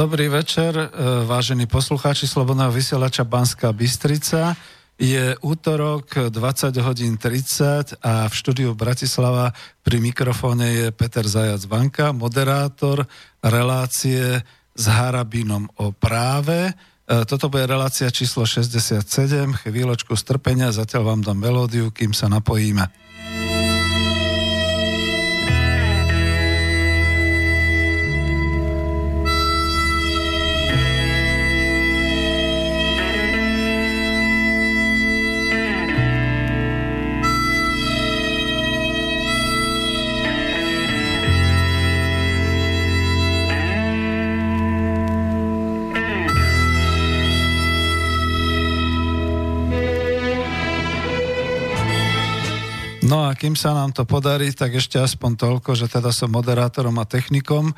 Dobrý večer, e, vážení poslucháči Slobodného vysielača Banská Bystrica. Je útorok 20 hodín 30 a v štúdiu Bratislava pri mikrofóne je Peter Zajac Vanka, moderátor relácie s Harabinom o práve. E, toto bude relácia číslo 67, chvíľočku strpenia, zatiaľ vám dám melódiu, kým sa napojíme. Kým sa nám to podarí, tak ešte aspoň toľko, že teda som moderátorom a technikom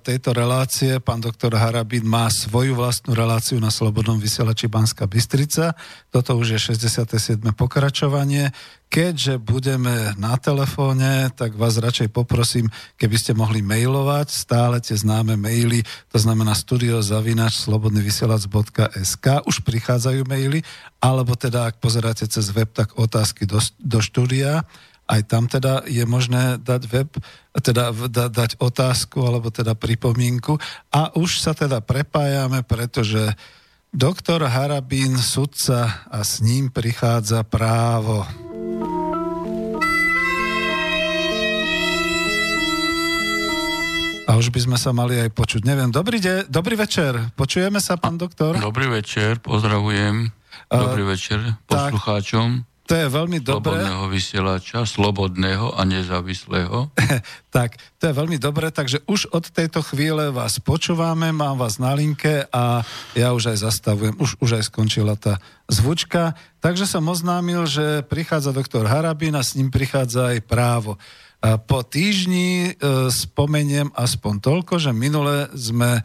tejto relácie. Pán doktor Harabin má svoju vlastnú reláciu na Slobodnom vysielači Banska Bystrica. Toto už je 67. pokračovanie. Keďže budeme na telefóne, tak vás radšej poprosím, keby ste mohli mailovať stále tie známe maily, to znamená studiozavinač.slobodnyvysielac.sk už prichádzajú maily, alebo teda ak pozeráte cez web, tak otázky do, do štúdia aj tam teda je možné dať web, teda da, dať otázku alebo teda pripomienku a už sa teda prepájame, pretože doktor Harabín, sudca a s ním prichádza právo. A už by sme sa mali aj počuť. Neviem, dobrý, de- dobrý večer. Počujeme sa, pán doktor? Dobrý večer, pozdravujem. Dobrý večer poslucháčom. Tak, to je veľmi dobré. Slobodného vysielača, slobodného a nezávislého. tak, to je veľmi dobré, takže už od tejto chvíle vás počúvame, mám vás na linke a ja už aj zastavujem, už, už aj skončila tá zvučka. Takže som oznámil, že prichádza doktor Harabin a s ním prichádza aj právo. A po týždni e, spomeniem aspoň toľko, že minule sme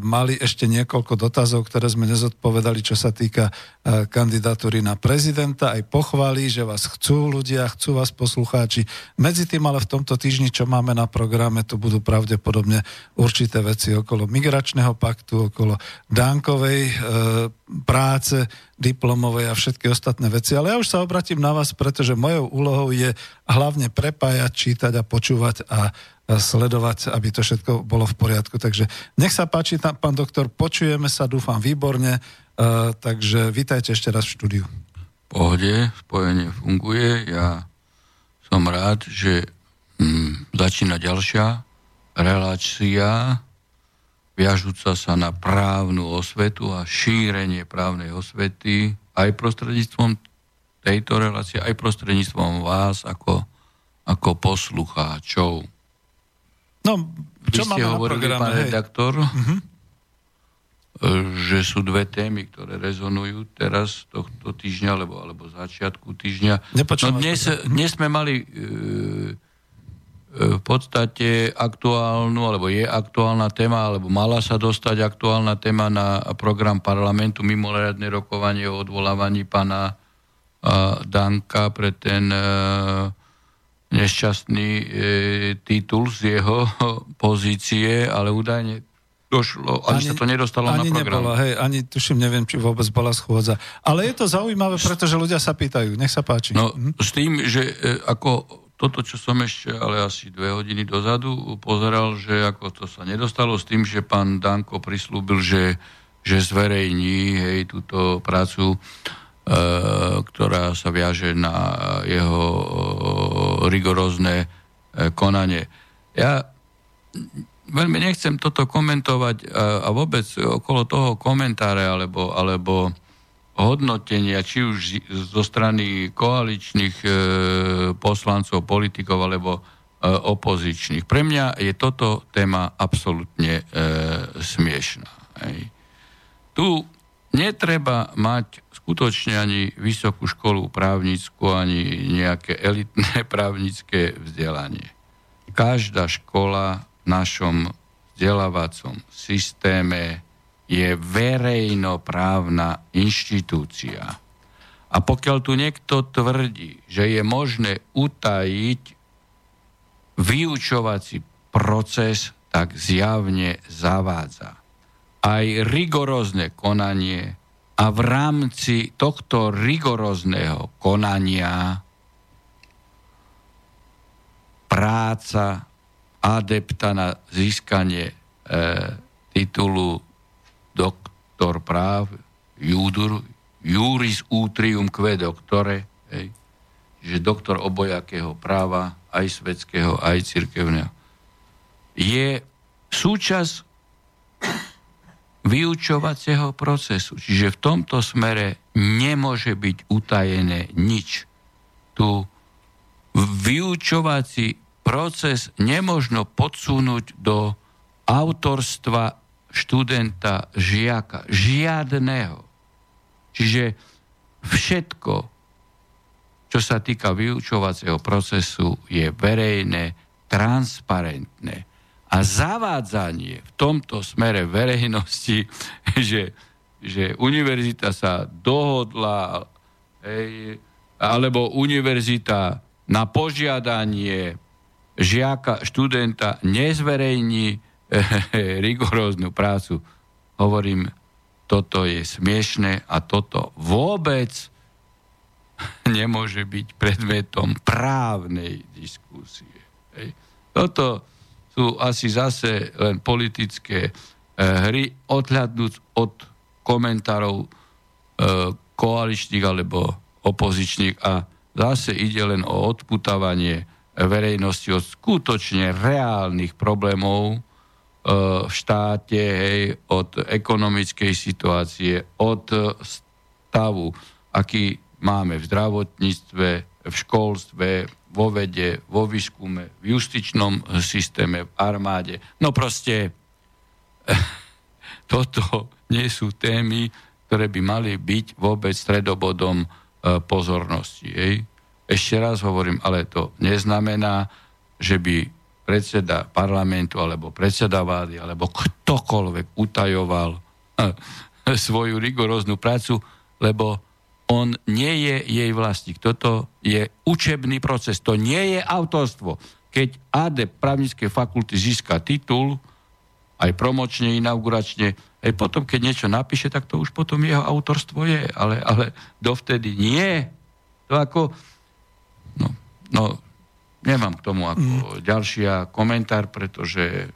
mali ešte niekoľko dotazov, ktoré sme nezodpovedali, čo sa týka kandidatúry na prezidenta, aj pochváli, že vás chcú ľudia, chcú vás poslucháči. Medzi tým ale v tomto týždni, čo máme na programe, tu budú pravdepodobne určité veci okolo migračného paktu, okolo Dánkovej e, práce diplomovej a všetky ostatné veci. Ale ja už sa obratím na vás, pretože mojou úlohou je hlavne prepájať, čítať a počúvať a sledovať, aby to všetko bolo v poriadku. Takže nech sa páči, tam, pán doktor, počujeme sa, dúfam, výborne. Uh, takže vítajte ešte raz v štúdiu. Pohode, spojenie funguje. Ja som rád, že hm, začína ďalšia relácia viažúca sa na právnu osvetu a šírenie právnej osvety aj prostredníctvom tejto relácie, aj prostredníctvom vás ako, ako poslucháčov. No, čo Vy ste hovorili, pán redaktor, uh-huh. že sú dve témy, ktoré rezonujú teraz tohto týždňa, alebo, alebo začiatku týždňa. no dnes, dnes sme mali e, v podstate aktuálnu, alebo je aktuálna téma, alebo mala sa dostať aktuálna téma na program parlamentu mimoriadne rokovanie o odvolávaní pána Danka pre ten nešťastný e, titul z jeho pozície, ale údajne došlo, ani, ani sa to nedostalo ani na program. Nebola, hej, ani tuším, neviem, či vôbec bola schôdza. Ale je to zaujímavé, pretože ľudia sa pýtajú. Nech sa páči. No, hm? s tým, že e, ako toto, čo som ešte ale asi dve hodiny dozadu pozeral, že ako to sa nedostalo s tým, že pán Danko prislúbil, že, že zverejní hej, túto prácu E, ktorá sa viaže na jeho e, rigorózne e, konanie. Ja veľmi nechcem toto komentovať a vôbec okolo toho komentáre alebo, alebo hodnotenia, či už zo strany koaličných poslancov, politikov alebo opozičných. Pre mňa je toto téma absolútne smiešná. Tu netreba mať skutočne ani vysokú školu právnickú, ani nejaké elitné právnické vzdelanie. Každá škola v našom vzdelávacom systéme je verejnoprávna inštitúcia. A pokiaľ tu niekto tvrdí, že je možné utajiť vyučovací proces, tak zjavne zavádza. Aj rigorózne konanie a v rámci tohto rigorózneho konania práca adepta na získanie e, titulu doktor práv, judur, juris utrium que doktore, hej, že doktor obojakého práva, aj svetského, aj cirkevného, je súčasť vyučovacieho procesu. Čiže v tomto smere nemôže byť utajené nič. Tu vyučovací proces nemožno podsunúť do autorstva študenta, žiaka, žiadného. Čiže všetko, čo sa týka vyučovacieho procesu, je verejné, transparentné. A zavádzanie v tomto smere verejnosti, že, že univerzita sa dohodla, hej, alebo univerzita na požiadanie žiaka, študenta nezverejní rigoróznu prácu. Hovorím, toto je smiešne a toto vôbec nemôže byť predmetom právnej diskusie. Hej. Toto sú asi zase len politické e, hry, odhľadnúť od komentárov e, koaličných alebo opozičných a zase ide len o odputávanie verejnosti od skutočne reálnych problémov, v štáte, hej, od ekonomickej situácie, od stavu, aký máme v zdravotníctve, v školstve, vo vede, vo výskume, v justičnom systéme, v armáde. No proste toto nie sú témy, ktoré by mali byť vôbec stredobodom e, pozornosti. Hej. Ešte raz hovorím, ale to neznamená, že by predseda parlamentu alebo predseda vlády alebo ktokoľvek utajoval eh, svoju rigoróznu prácu, lebo on nie je jej vlastník. Toto je učebný proces, to nie je autorstvo. Keď AD právnickej fakulty získa titul, aj promočne, inauguračne, aj potom, keď niečo napíše, tak to už potom jeho autorstvo je, ale, ale dovtedy nie. To ako, no, no Nemám k tomu ako mm. ďalšia komentár, pretože...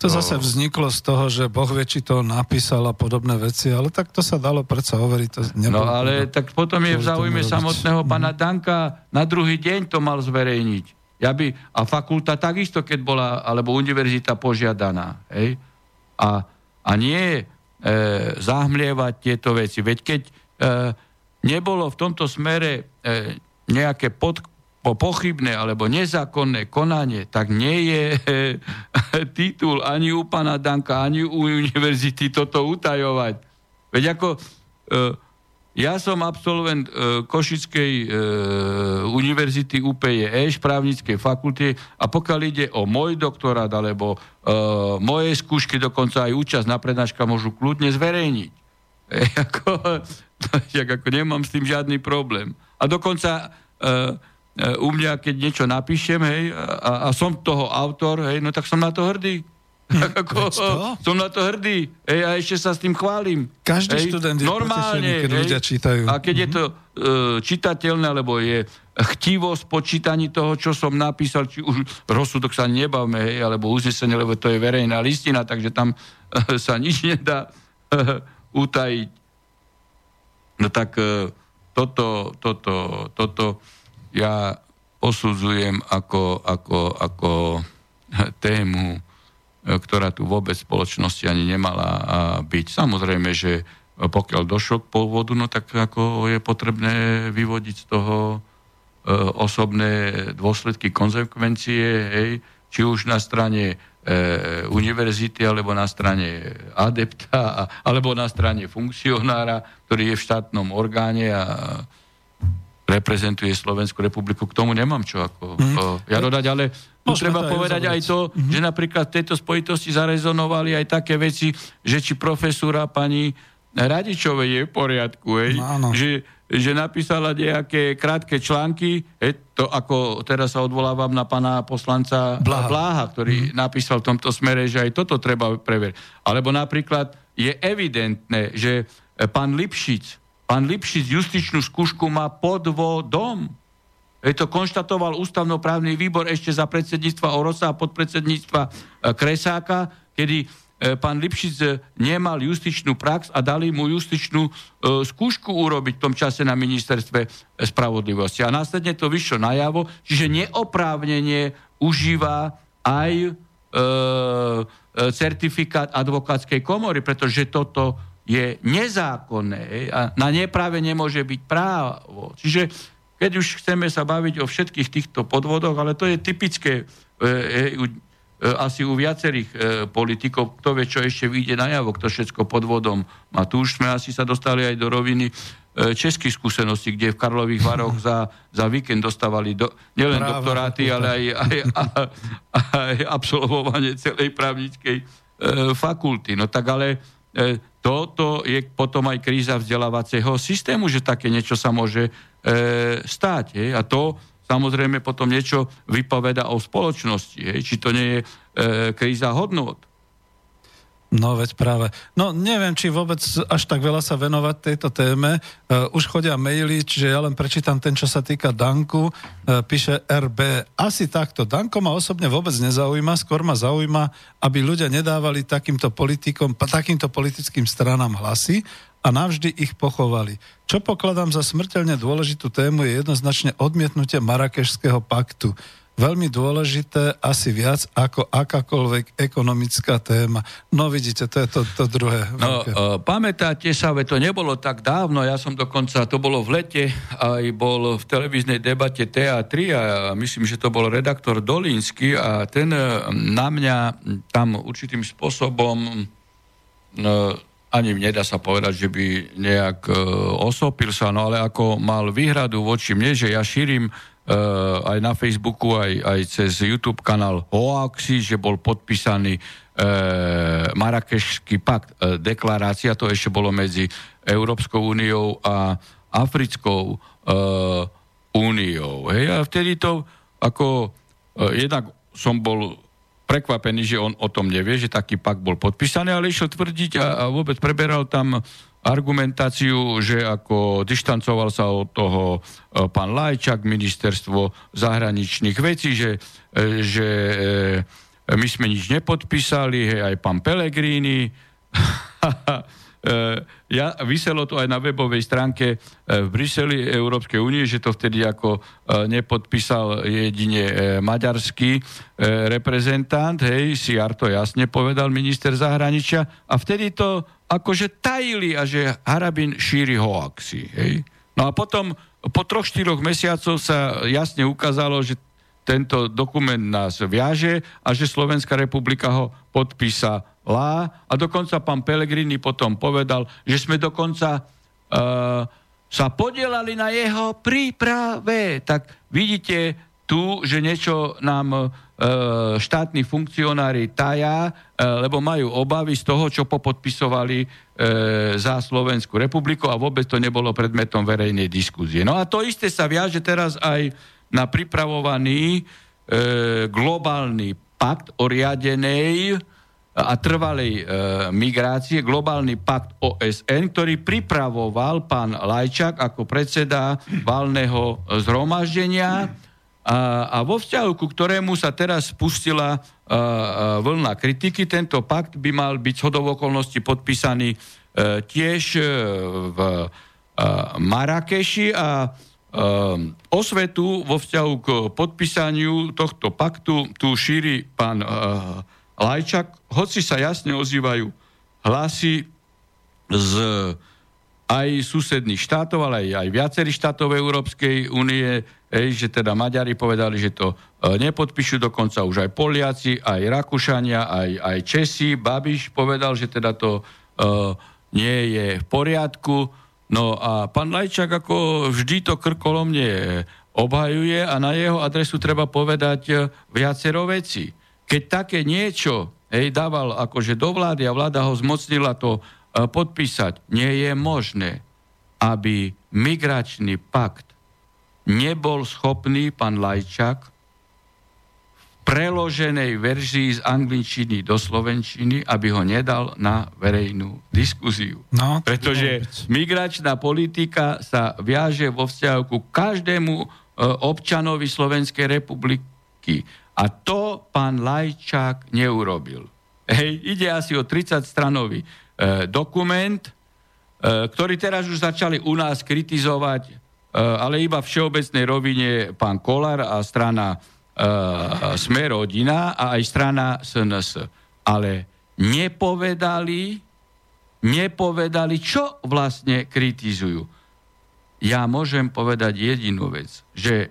To, to zase vzniklo z toho, že Boh vie, či to napísal a podobné veci, ale tak to sa dalo predsa hovoriť. To no ale to, tak potom je v záujme samotného pána mm. Danka, na druhý deň to mal zverejniť. Ja by, a fakulta takisto, keď bola, alebo univerzita požiadaná. Hej? A, a nie e, zahmlievať tieto veci. Veď keď e, nebolo v tomto smere e, nejaké pod, po pochybné alebo nezákonné konanie, tak nie je titul ani u pana Danka, ani u univerzity toto utajovať. Veď ako... E, ja som absolvent e, Košickej e, univerzity UPJE, právnickej fakulte a pokiaľ ide o môj doktorát alebo e, moje skúšky, dokonca aj účasť na prednáška môžu kľudne zverejniť. E, ako, ako nemám s tým žiadny problém. A dokonca e, E, u mňa, keď niečo napíšem, hej, a, a som toho autor, hej, no tak som na to hrdý. Tak ako, som na to hrdý. Hej, a ešte sa s tým chválim. Každý hej, študent je normálne, keď hej, ľudia čítajú. A keď mm-hmm. je to uh, čitateľné, alebo je chtivosť po čítaní toho, čo som napísal, či už rozsudok sa nebavme, hej, alebo uznesenie, lebo to je verejná listina, takže tam uh, sa nič nedá uh, utajiť. No tak uh, toto, toto, toto ja posudzujem ako, ako, ako tému, e, ktorá tu vôbec v spoločnosti ani nemala byť. Samozrejme, že pokiaľ došlo k pôvodu, no tak ako je potrebné vyvodiť z toho e, osobné dôsledky, konzekvencie, hej, či už na strane e, univerzity, alebo na strane adepta, alebo na strane funkcionára, ktorý je v štátnom orgáne a reprezentuje Slovenskú republiku. K tomu nemám čo ako mm. ja dodať, ale tu treba povedať aj to, mm-hmm. že napríklad v tejto spojitosti zarezonovali aj také veci, že či profesúra pani Radičovej je v poriadku, hej? No, že že napísala nejaké krátke články, hej, to ako teraz sa odvolávam na pána poslanca Blaha, Blaha ktorý mm. napísal v tomto smere, že aj toto treba preveriť. Alebo napríklad je evidentné, že pán Lipšic, pán Lipšic justičnú skúšku má podvodom. Je to konštatoval ústavnoprávny výbor ešte za predsedníctva Orosa a podpredsedníctva e, Kresáka, kedy E, pán Lipšic e, nemal justičnú prax a dali mu justičnú e, skúšku urobiť v tom čase na ministerstve spravodlivosti. A následne to vyšlo najavo, čiže neoprávnenie užíva aj e, certifikát advokátskej komory, pretože toto je nezákonné a na nepráve nemôže byť právo. Čiže keď už chceme sa baviť o všetkých týchto podvodoch, ale to je typické e, E, asi u viacerých e, politikov, kto vie, čo ešte vyjde najavo, kto všetko pod vodom. A tu už sme asi sa dostali aj do roviny e, českých skúseností, kde v Karlových Varoch za, za víkend dostávali do, nielen Práva, doktoráty, ale aj, aj, aj, aj absolvovanie celej právnickej e, fakulty. No tak ale e, toto je potom aj kríza vzdelávacieho systému, že také niečo sa môže e, stáť. Je? A to samozrejme potom niečo vypoveda o spoločnosti. Hej? Či to nie je e, kríza hodnot. No veď práve. No neviem, či vôbec až tak veľa sa venovať tejto téme. Uh, už chodia maily, čiže ja len prečítam ten, čo sa týka Danku. Uh, píše RB. Asi takto. Danko ma osobne vôbec nezaujíma, skôr ma zaujíma, aby ľudia nedávali takýmto politikom, takýmto politickým stranám hlasy a navždy ich pochovali. Čo pokladám za smrteľne dôležitú tému je jednoznačne odmietnutie Marakešského paktu. Veľmi dôležité, asi viac ako akákoľvek ekonomická téma. No vidíte, to je to, to druhé. No, uh, pamätáte sa, to nebolo tak dávno, ja som dokonca, to bolo v lete, aj bol v televíznej debate TA3 a myslím, že to bol redaktor Dolínsky a ten na mňa tam určitým spôsobom uh, ani nedá sa povedať, že by nejak e, osopil sa, no ale ako mal výhradu voči mne, že ja šírim e, aj na Facebooku, aj, aj cez YouTube kanál Hoaxi, že bol podpísaný e, Marakešský pakt, e, deklarácia, to ešte bolo medzi Európskou úniou a Africkou úniou. Hej, a vtedy to ako jednak som bol prekvapený, že on o tom nevie, že taký pakt bol podpísaný, ale išiel tvrdiť a, a vôbec preberal tam argumentáciu, že ako dištancoval sa od toho e, pán Lajčak, ministerstvo zahraničných vecí, že, e, že e, my sme nič nepodpísali, hej, aj pán Pelegrini. Ja, vyselo to aj na webovej stránke v Bruseli Európskej únie, že to vtedy ako nepodpísal jedine maďarský reprezentant, hej, Siar to jasne povedal minister zahraničia a vtedy to akože tajili a že Harabin šíri hoaxy, hej. No a potom po troch, štyroch mesiacov sa jasne ukázalo, že tento dokument nás viaže a že Slovenská republika ho podpísala a dokonca pán Pelegrini potom povedal, že sme dokonca uh, sa podielali na jeho príprave. Tak vidíte tu, že niečo nám uh, štátni funkcionári taja, uh, lebo majú obavy z toho, čo popodpisovali uh, za Slovenskú republiku a vôbec to nebolo predmetom verejnej diskuzie. No a to isté sa viaže teraz aj na pripravovaný e, globálny pakt o riadenej a trvalej e, migrácie, globálny pakt OSN, ktorý pripravoval pán Lajčák ako predseda valného zhromaždenia a, a vo vzťahu, ku ktorému sa teraz spustila a, e, vlna kritiky, tento pakt by mal byť hodov okolností podpísaný e, tiež e, v e, Marrakeši a Um, osvetu vo vzťahu k podpísaniu tohto paktu tu šíri pán uh, Lajčak, hoci sa jasne ozývajú hlasy z aj susedných štátov, ale aj, aj viacerých štátov Európskej únie, že teda Maďari povedali, že to uh, nepodpíšu, dokonca už aj Poliaci, aj Rakúšania, aj, aj Česi. Babiš povedal, že teda to uh, nie je v poriadku. No a pán Lajčák ako vždy to krkolomne obhajuje a na jeho adresu treba povedať e, viacero veci. Keď také niečo hej, dával akože do vlády a vláda ho zmocnila to e, podpísať, nie je možné. aby migračný pakt nebol schopný pán Lajčak preloženej verzii z angličtiny do slovenčiny, aby ho nedal na verejnú diskuziu. No, Pretože migračná politika sa viaže vo vzťahu ku každému e, občanovi Slovenskej republiky. A to pán Lajčák neurobil. Hej, ide asi o 30-stranový e, dokument, e, ktorý teraz už začali u nás kritizovať, e, ale iba v všeobecnej rovine pán Kolár a strana uh, Sme rodina a aj strana SNS. Ale nepovedali, nepovedali, čo vlastne kritizujú. Ja môžem povedať jedinú vec, že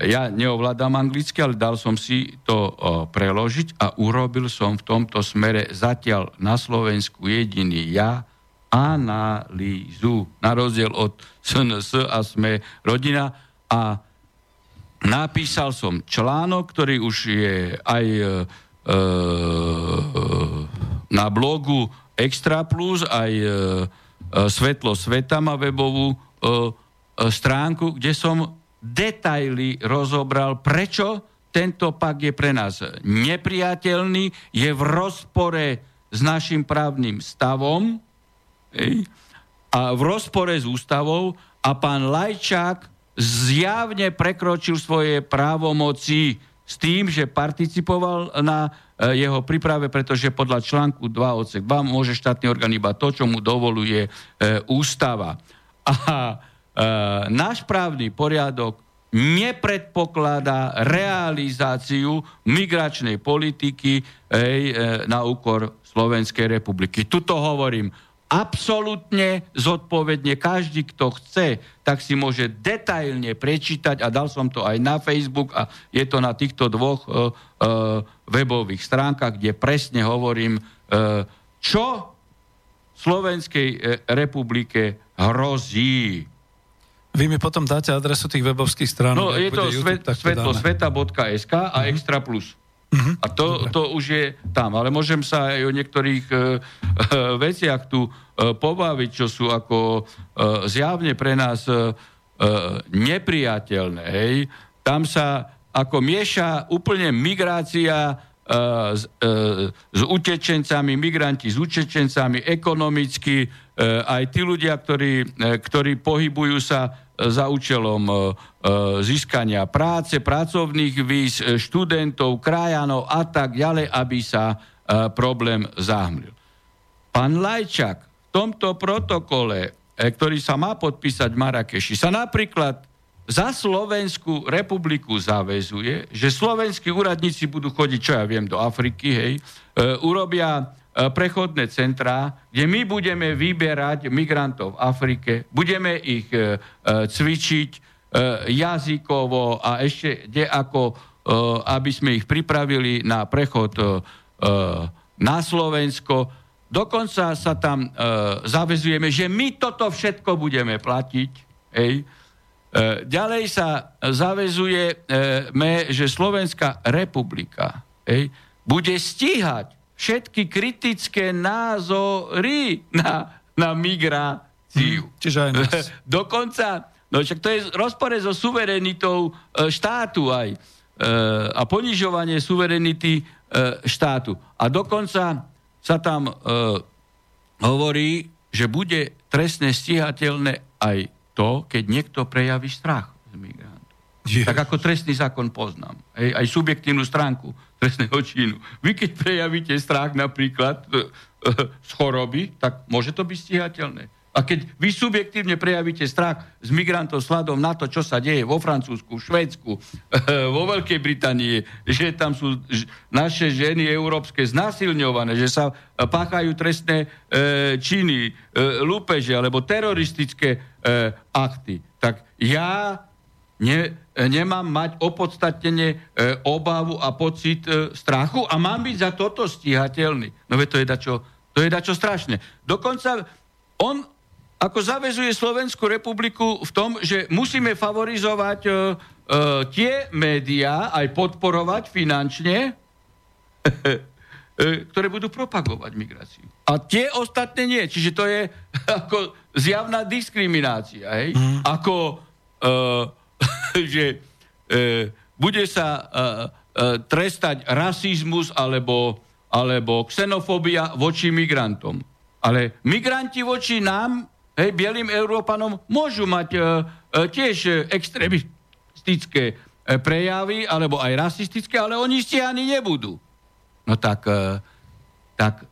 ja neovládam anglicky, ale dal som si to uh, preložiť a urobil som v tomto smere zatiaľ na Slovensku jediný ja analýzu, na rozdiel od SNS a sme rodina. A Napísal som článok, ktorý už je aj e, e, na blogu Extra Plus, aj e, e, Svetlo sveta má webovú e, e, stránku, kde som detaily rozobral, prečo tento pak je pre nás nepriateľný, je v rozpore s našim právnym stavom a v rozpore s ústavou a pán Lajčák zjavne prekročil svoje právomoci s tým, že participoval na e, jeho príprave, pretože podľa článku 2 odsek 2 môže štátny orgán iba to, čo mu dovoluje e, ústava. A náš právny poriadok nepredpokladá realizáciu migračnej politiky ej, e, na úkor Slovenskej republiky. Tuto hovorím absolútne zodpovedne každý, kto chce, tak si môže detailne prečítať a dal som to aj na Facebook a je to na týchto dvoch uh, uh, webových stránkach, kde presne hovorím, uh, čo Slovenskej republike hrozí. Vy mi potom dáte adresu tých webovských strán. No, je to svet, svetlosveta.sk a mm-hmm. Extra Plus. Uh-huh. A to, to už je tam. Ale môžem sa aj o niektorých uh, uh, veciach tu uh, pobaviť, čo sú ako uh, zjavne pre nás uh, nepriateľné. Hej. Tam sa ako mieša úplne migrácia uh, s, uh, s utečencami, migranti s utečencami, ekonomicky, uh, aj tí ľudia, ktorí, uh, ktorí pohybujú sa za účelom e, e, získania práce, pracovných víz, e, študentov, krajanov a tak ďalej, aby sa problém zahmlil. Pán Lajčak v tomto protokole, ktorý sa má podpísať v Marakeši, sa napríklad za Slovenskú republiku zavezuje, že slovenskí úradníci budú chodiť, čo ja viem, do Afriky, hej, urobia prechodné centrá, kde my budeme vyberať migrantov v Afrike, budeme ich e, e, cvičiť jazykovo a ešte ako, aby sme ich pripravili na prechod na Slovensko. Dokonca sa tam zavezujeme, že my toto všetko budeme platiť. Hej. Ďalej sa zavezujeme, že Slovenská republika hej, bude stíhať všetky kritické názory na, na migráciu. Hmm, čiže aj nás. Dokonca, no však to je rozpore so suverenitou e, štátu aj e, a ponižovanie suverenity e, štátu. A dokonca sa tam hovorí, že bude trestne stíhateľné aj to, keď niekto prejaví strach z migrantov. Yes. Tak ako trestný zákon poznám. Aj, aj subjektívnu stránku trestného činu. Vy keď prejavíte strach napríklad e, e, z choroby, tak môže to byť stíhateľné. A keď vy subjektívne prejavíte strach z migrantov sladom na to, čo sa deje vo Francúzsku, Švédsku, e, vo Veľkej Británii, že tam sú naše ženy európske znasilňované, že sa páchajú trestné e, činy, e, lúpeže alebo teroristické e, akty, tak ja ne, nemám mať opodstatnenie e, obavu a pocit e, strachu a mám byť za toto stíhateľný. No veď to je dačo, to je dačo strašné. Dokonca on ako zavezuje Slovenskú republiku v tom, že musíme favorizovať e, e, tie médiá, aj podporovať finančne, e, ktoré budú propagovať migráciu. A tie ostatné nie. Čiže to je ako zjavná diskriminácia. Hej? Mm. Ako, uh, že uh, bude sa uh, uh, trestať rasizmus alebo, alebo xenofóbia voči migrantom. Ale migranti voči nám, hej, bielým Európanom, môžu mať uh, uh, tiež extremistické uh, prejavy, alebo aj rasistické, ale oni stíhaní nebudú. No tak, uh, tak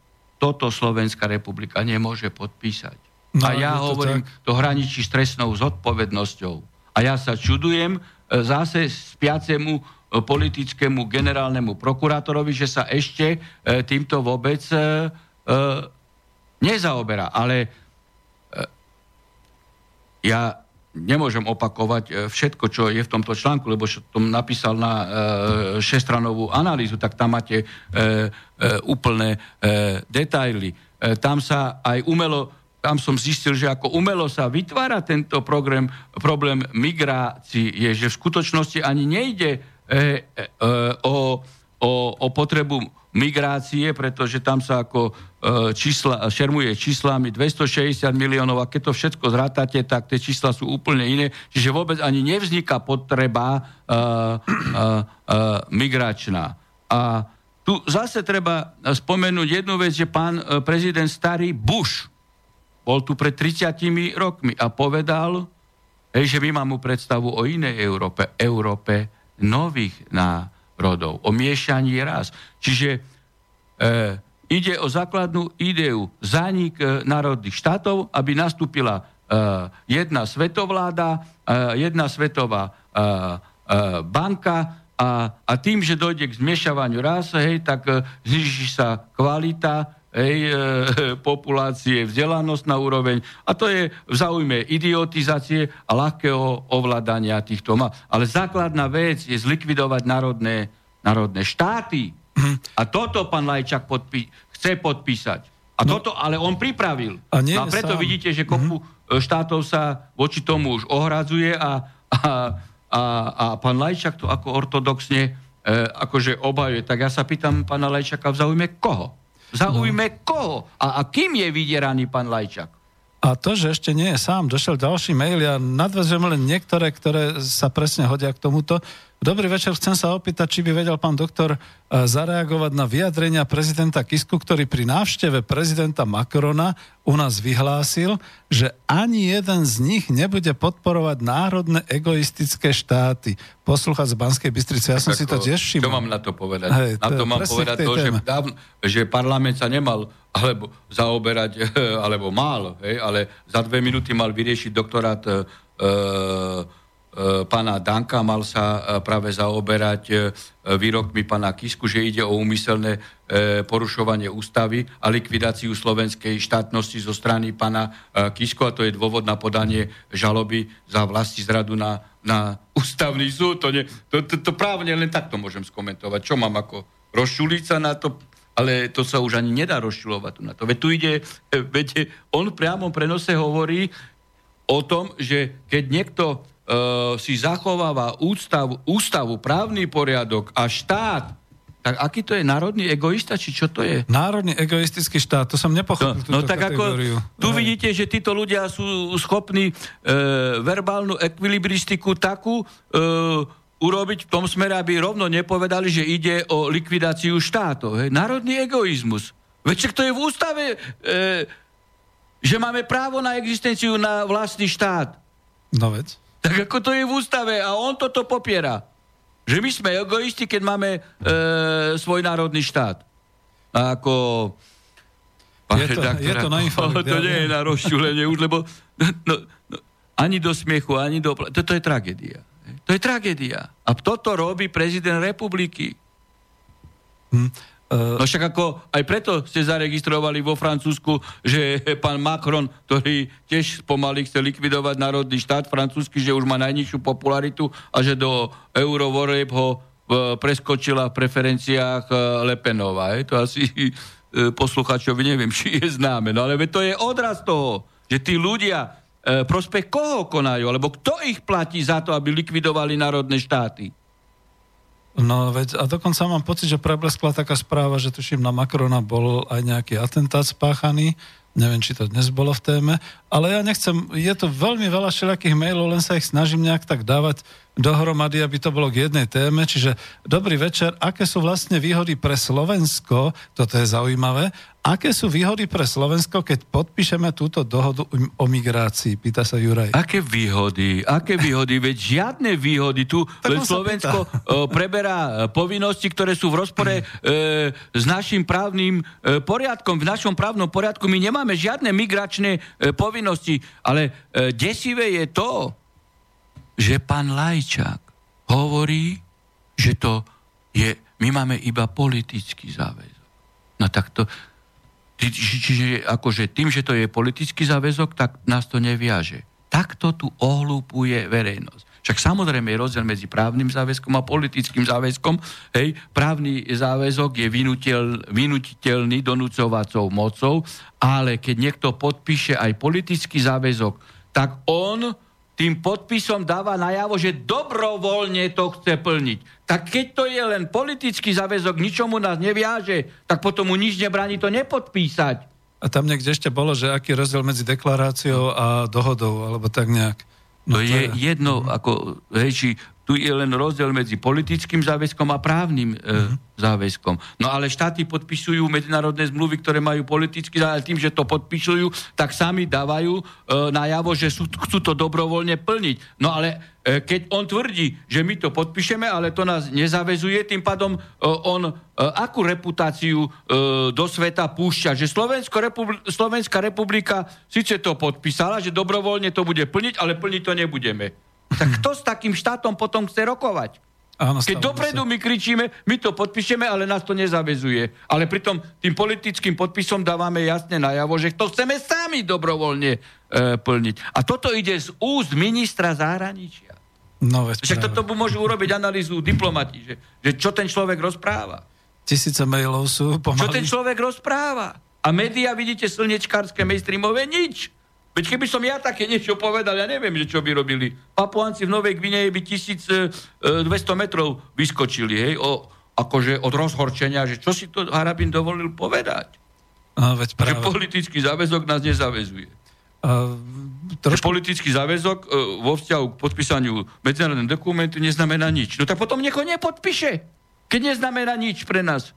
toto Slovenská republika nemôže podpísať. No, a ja to hovorím, tak. to hraničí s trestnou zodpovednosťou. A ja sa čudujem e, zase spiacemu e, politickému generálnemu prokurátorovi, že sa ešte e, týmto vôbec nezaoberá. Ale ja nemôžem opakovať všetko, čo je v tomto článku, lebo som napísal na šestranovú analýzu, tak tam máte úplné detaily. Tam sa aj umelo tam som zistil, že ako umelo sa vytvára tento program, problém migrácií, je, že v skutočnosti ani nejde e, e, e, o, o, o potrebu migrácie, pretože tam sa ako e, čísla, šermuje číslami 260 miliónov a keď to všetko zrátate, tak tie čísla sú úplne iné. Čiže vôbec ani nevzniká potreba e, e, e, migračná. A tu zase treba spomenúť jednu vec, že pán e, prezident starý Bush bol tu pred 30 rokmi a povedal, že my máme predstavu o inej Európe, Európe nových národov, o miešaní raz. Čiže e, ide o základnú ideu zánik e, národných štátov, aby nastúpila e, jedna svetovláda, e, jedna svetová e, e, banka a, a tým, že dojde k zmiešavaniu raz, hej, tak e, zniží sa kvalita hej, e, populácie, vzdelanosť na úroveň a to je v záujme idiotizácie a ľahkého ovládania týchto má. Ale základná vec je zlikvidovať národné, národné štáty. Mhm. A toto pán Lajčak podpí- chce podpísať. A no, toto ale on pripravil. A, nie no a preto sám. vidíte, že kopu mm-hmm. štátov sa voči tomu už ohradzuje a, a, a, a pán Lajčak to ako ortodoxne e, akože obhajuje. Tak ja sa pýtam pána Lajčaka v záujme koho? Zaujme no. koho? A, a kým je vydieraný pán Lajčak? A to, že ešte nie je sám, došiel ďalší mail, ja nadvezujem len niektoré, ktoré sa presne hodia k tomuto. Dobrý večer, chcem sa opýtať, či by vedel pán doktor e, zareagovať na vyjadrenia prezidenta Kisku, ktorý pri návšteve prezidenta Macrona u nás vyhlásil, že ani jeden z nich nebude podporovať národné egoistické štáty. Posluchať z Banskej Bystrice, ja som si to tiež všimol. Čo mám na to povedať? Hej, na to mám povedať to, že, dávno, že parlament sa nemal alebo zaoberať, alebo mal, hej, ale za dve minúty mal vyriešiť doktorát e E, pána Danka, mal sa e, práve zaoberať e, výrokmi pána Kisku, že ide o úmyselné porušovanie ústavy a likvidáciu slovenskej štátnosti zo strany pána Kisku a to je dôvod na podanie žaloby za vlasti zradu na, na ústavný súd. To, nie, to, to, to právne len takto môžem skomentovať. Čo mám ako rozšuliť sa na to? Ale to sa už ani nedá rozšulovať na to. Veď tu ide, veď on v priamom prenose hovorí o tom, že keď niekto si zachováva ústav, ústavu, právny poriadok a štát, tak aký to je národný egoista, či čo to je? Národný egoistický štát, to som nepochopil. No, no tak kategóriu. ako tu Aj. vidíte, že títo ľudia sú schopní e, verbálnu ekvilibristiku takú e, urobiť v tom smere, aby rovno nepovedali, že ide o likvidáciu štátov. Hej. Národný egoizmus. Veď to je v ústave, e, že máme právo na existenciu na vlastný štát. No veď. Tak ako to je v ústave a on toto popiera. Že my sme egoisti, keď máme e, svoj národný štát. A ako... Je to, je to na no, To nie je na rozčulenie už, lebo no, no, ani do smiechu, ani do... Toto je tragédia. To je tragédia. A toto robí prezident republiky. Hm. Uh... No však ako aj preto ste zaregistrovali vo Francúzsku, že pán Macron, ktorý tiež pomaly chce likvidovať národný štát francúzsky, že už má najnižšiu popularitu a že do eurovorieb ho uh, preskočila v preferenciách uh, Lepenová. Je to asi posluchačovi neviem, či je známe. No ale to je odraz toho, že tí ľudia prospech koho konajú, alebo kto ich platí za to, aby likvidovali národné štáty? No veď, a dokonca mám pocit, že prebleskla taká správa, že tuším na Macrona bol aj nejaký atentát spáchaný. Neviem, či to dnes bolo v téme, ale ja nechcem, je to veľmi veľa všelijakých mailov, len sa ich snažím nejak tak dávať dohromady, aby to bolo k jednej téme. Čiže dobrý večer, aké sú vlastne výhody pre Slovensko, toto je zaujímavé, aké sú výhody pre Slovensko, keď podpíšeme túto dohodu o migrácii, pýta sa Juraj. Aké výhody? Aké výhody? Veď žiadne výhody. Tu len Slovensko preberá e, povinnosti, ktoré sú v rozpore e, s našim právnym e, poriadkom. V našom právnom poriadku my nemáme žiadne migračné e, povinnosti, ale e, desivé je to, že pán Lajčák hovorí, že to je, my máme iba politický záväzok. No tak to, čiže akože tým, že to je politický záväzok, tak nás to neviaže. Takto tu ohlúpuje verejnosť. Však samozrejme je rozdiel medzi právnym záväzkom a politickým záväzkom. Hej, právny záväzok je vynutiteľný donúcovacou mocou, ale keď niekto podpíše aj politický záväzok, tak on tým podpisom dáva najavo, že dobrovoľne to chce plniť. Tak keď to je len politický záväzok, ničomu nás neviaže, tak potom mu nič nebráni to nepodpísať. A tam niekde ešte bolo, že aký je rozdiel medzi deklaráciou a dohodou, alebo tak nejak. No to, to je, je jedno, ako, hej, či tu je len rozdiel medzi politickým záväzkom a právnym e, uh-huh. záväzkom. No ale štáty podpisujú medzinárodné zmluvy, ktoré majú politický záväzok, tým, že to podpisujú, tak sami dávajú e, najavo, že sú, chcú to dobrovoľne plniť. No ale e, keď on tvrdí, že my to podpíšeme, ale to nás nezavezuje, tým pádom e, on e, akú reputáciu e, do sveta púšťa, že Slovensko republi- Slovenská republika síce to podpísala, že dobrovoľne to bude plniť, ale plniť to nebudeme. Tak kto s takým štátom potom chce rokovať? Áno, Keď dopredu sa. my kričíme, my to podpíšeme, ale nás to nezavezuje. Ale pritom tým politickým podpisom dávame jasne najavo, že to chceme sami dobrovoľne e, plniť. A toto ide z úst ministra zahraničia. No, Však toto môžu urobiť analýzu diplomati, že, že čo ten človek rozpráva. Tisíce mailov sú pomaly. Čo ten človek rozpráva. A médiá, vidíte, slnečkárske mainstreamové, nič. Veď keby som ja také niečo povedal, ja neviem, že čo by robili. Papuánci v Novej Gvineji by 1200 metrov vyskočili, hej, o, akože od rozhorčenia, že čo si to Harabin dovolil povedať. A, veď práve. Že politický záväzok nás nezavezuje. A, trošku... Politický záväzok e, vo vzťahu k podpísaniu medzinárodného dokumentu neznamená nič. No tak potom niekoho nepodpíše, keď neznamená nič pre nás.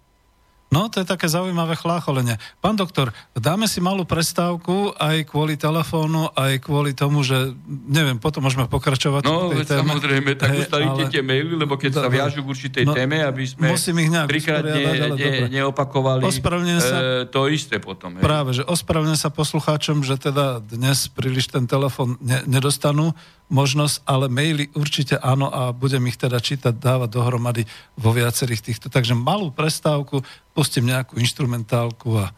No, to je také zaujímavé chlácholenie. Pán doktor, dáme si malú prestávku aj kvôli telefónu, aj kvôli tomu, že neviem, potom môžeme pokračovať. No, veď téme. samozrejme, tak hey, ustalíte ale... tie maily, lebo keď sa viažu k určitej no, téme, aby sme trikrát ne, ne, neopakovali sa, e, to isté potom. Hej. Práve, že ospravedlňujem sa poslucháčom, že teda dnes príliš ten telefón ne, nedostanú, možnosť, ale maily určite áno a budem ich teda čítať, dávať dohromady vo viacerých týchto. Takže malú prestávku, pustím nejakú instrumentálku a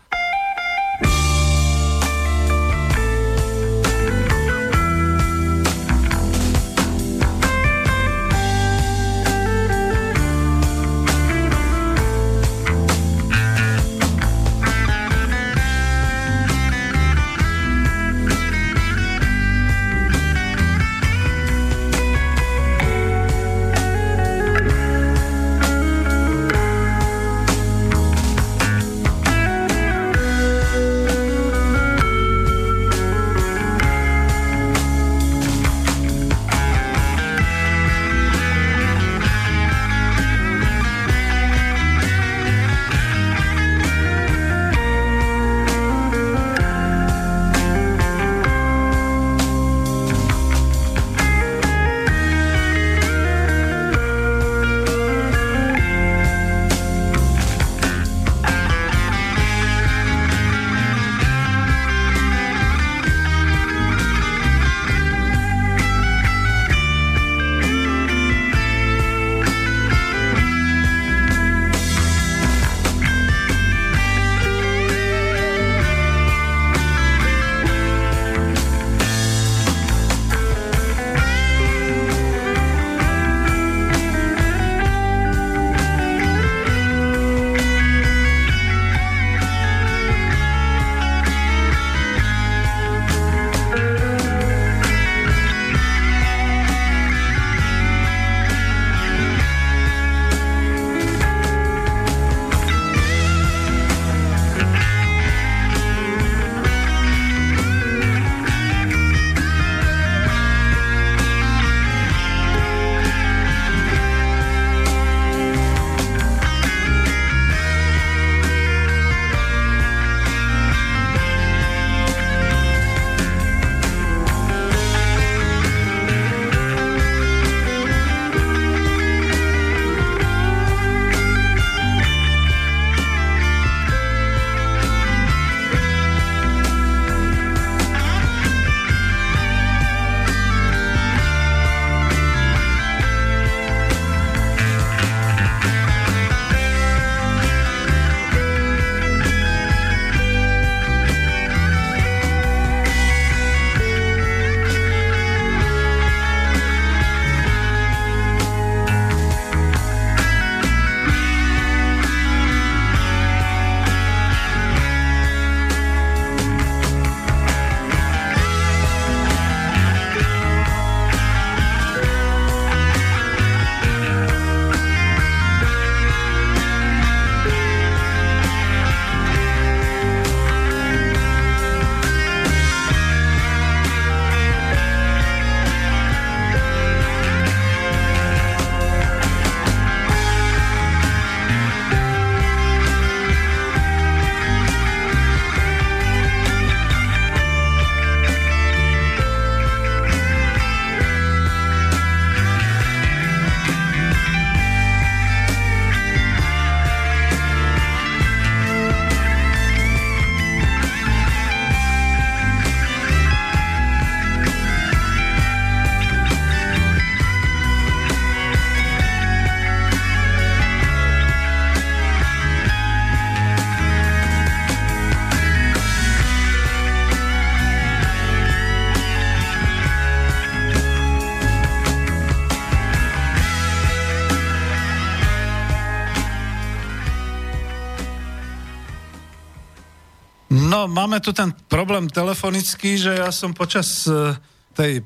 tu ten problém telefonický, že ja som počas uh, tej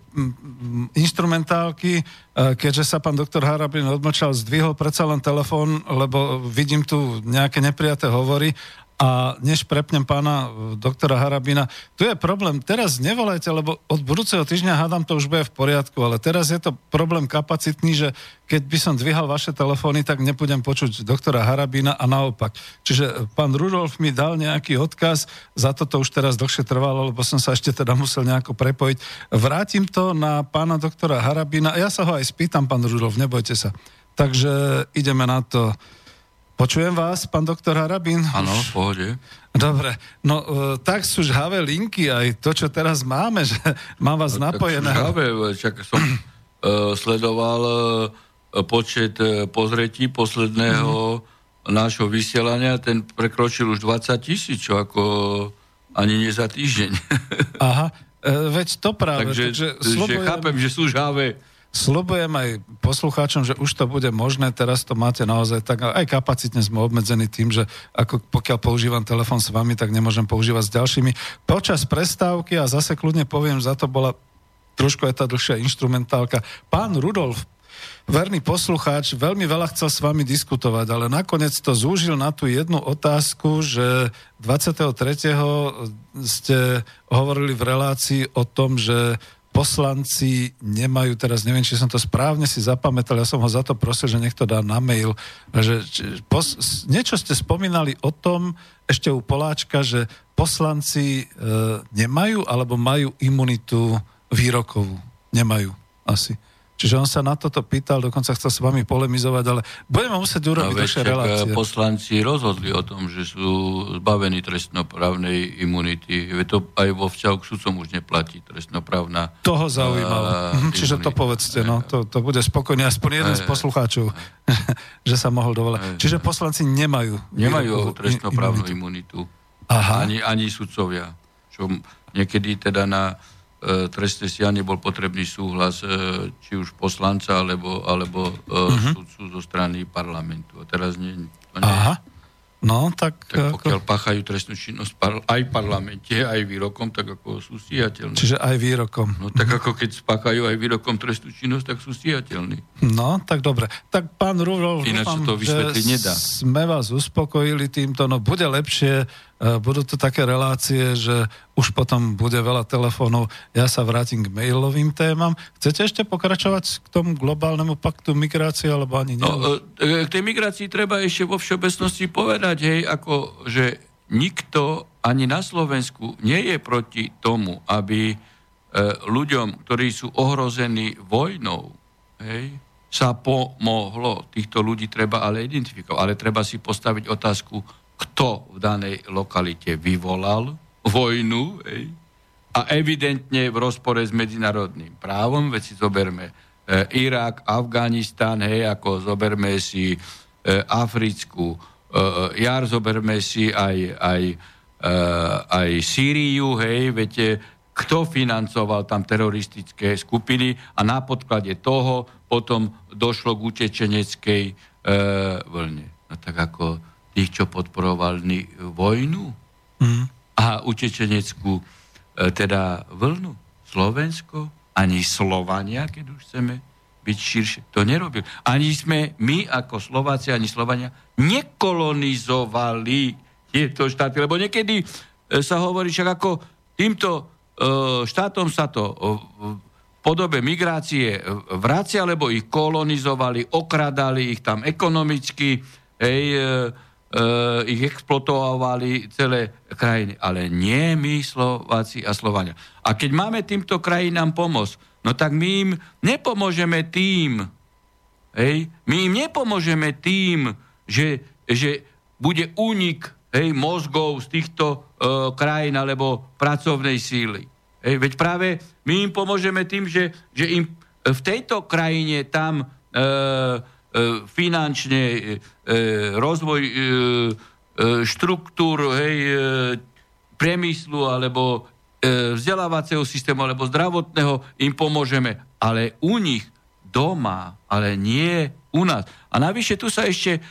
instrumentálky, keďže sa pán doktor Harabin odmlčal, zdvihol predsa len telefón, lebo vidím tu nejaké nepriaté hovory a než prepnem pána e, doktora Harabina, tu je problém, teraz nevolajte, lebo od budúceho týždňa hádam to už bude v poriadku, ale teraz je to problém kapacitný, že keď by som dvihal vaše telefóny, tak nebudem počuť doktora Harabina a naopak. Čiže e, pán Rudolf mi dal nejaký odkaz, za to to už teraz dlhšie trvalo, lebo som sa ešte teda musel nejako prepojiť. Vrátim to na pána doktora Harabina, ja sa ho aj spýtam, pán Rudolf, nebojte sa. Takže ideme na to. Počujem vás, pán doktor Harabín? Áno, v pohode. Dobre, no e, tak sú žhavé linky, aj to, čo teraz máme, že mám vás no, napojené. Žhavé, čak som uh, sledoval uh, počet uh, pozretí posledného mm. nášho vysielania, ten prekročil už 20 tisíc, čo ako ani nie za týždeň. Aha, uh, veď to práve. Takže, takže že chápem, že sú žhavé Slobujem aj poslucháčom, že už to bude možné, teraz to máte naozaj tak, aj kapacitne sme obmedzení tým, že ako pokiaľ používam telefón s vami, tak nemôžem používať s ďalšími. Počas prestávky, a zase kľudne poviem, za to bola trošku aj tá dlhšia instrumentálka. Pán Rudolf, verný poslucháč, veľmi veľa chcel s vami diskutovať, ale nakoniec to zúžil na tú jednu otázku, že 23. ste hovorili v relácii o tom, že poslanci nemajú, teraz neviem, či som to správne si zapamätal, ja som ho za to prosil, že nech to dá na mail, že či, pos, niečo ste spomínali o tom ešte u Poláčka, že poslanci e, nemajú alebo majú imunitu výrokovú. Nemajú asi. Čiže on sa na toto pýtal, dokonca chcel s vami polemizovať, ale budeme musieť urobiť no, dlhšie relácie. poslanci rozhodli o tom, že sú zbavení trestnoprávnej imunity. Veď to aj vo vzťahu k sudcom už neplatí trestnoprávna Toho zaujímalo. Uh, Čiže to povedzte, no. To, to bude spokojný aspoň jeden z poslucháčov, že sa mohol dovolať. Čiže poslanci nemajú. Nemajú trestnoprávnu imunitu. Aha. Ani, ani sudcovia. Čo niekedy teda na trestné stíhanie bol potrebný súhlas e, či už poslanca alebo, alebo uh-huh. sudcu zo strany parlamentu. A teraz nie, to nie Aha. No, tak... tak pokiaľ ako... páchajú trestnú činnosť par, aj v parlamente, aj výrokom, tak ako sú stíhateľní. Čiže aj výrokom. No tak ako keď spáchajú aj výrokom trestnú činnosť, tak sú stíhateľní. No, tak dobre. Tak pán Rúrov, Ináč to vysvetliť nedá. sme vás uspokojili týmto, no bude lepšie E, budú to také relácie, že už potom bude veľa telefónov. Ja sa vrátim k mailovým témam. Chcete ešte pokračovať k tomu globálnemu paktu migrácie, alebo ani nie? No, e, k tej migrácii treba ešte vo všeobecnosti povedať, hej, ako, že nikto ani na Slovensku nie je proti tomu, aby e, ľuďom, ktorí sú ohrození vojnou, hej, sa pomohlo. Týchto ľudí treba ale identifikovať. Ale treba si postaviť otázku, kto v danej lokalite vyvolal vojnu ej, a evidentne v rozpore s medzinárodným právom, veď si zoberme e, Irak, Afganistan, hej, ako zoberme si e, Africkú e, jar, zoberme si aj, aj, e, aj Sýriu, hej, viete, kto financoval tam teroristické skupiny a na podklade toho potom došlo k utečeneckej e, vlne. No tak ako tých, čo podporovali vojnu mm. a utečeneckú e, teda vlnu. Slovensko, ani Slovania, keď už chceme byť širšie, to nerobil. Ani sme my ako Slováci, ani Slovania nekolonizovali tieto štáty, lebo niekedy e, sa hovorí však ako týmto e, štátom sa to podobe migrácie vracia, lebo ich kolonizovali, okradali ich tam ekonomicky, hej, uh, ich exploatovali celé krajiny. Ale nie my, Slováci a Slovania. A keď máme týmto krajinám pomôcť, no tak my im nepomôžeme tým, hej, my im nepomôžeme tým, že, že bude únik hej, mozgov z týchto uh, krajín alebo pracovnej síly. Hej, veď práve my im pomôžeme tým, že, že im v tejto krajine tam E, finančne, e, e, rozvoj štruktúr, hej, priemyslu alebo vzdelávacieho systému alebo zdravotného im pomôžeme. Ale u nich doma, ale nie u nás. A navyše tu sa ešte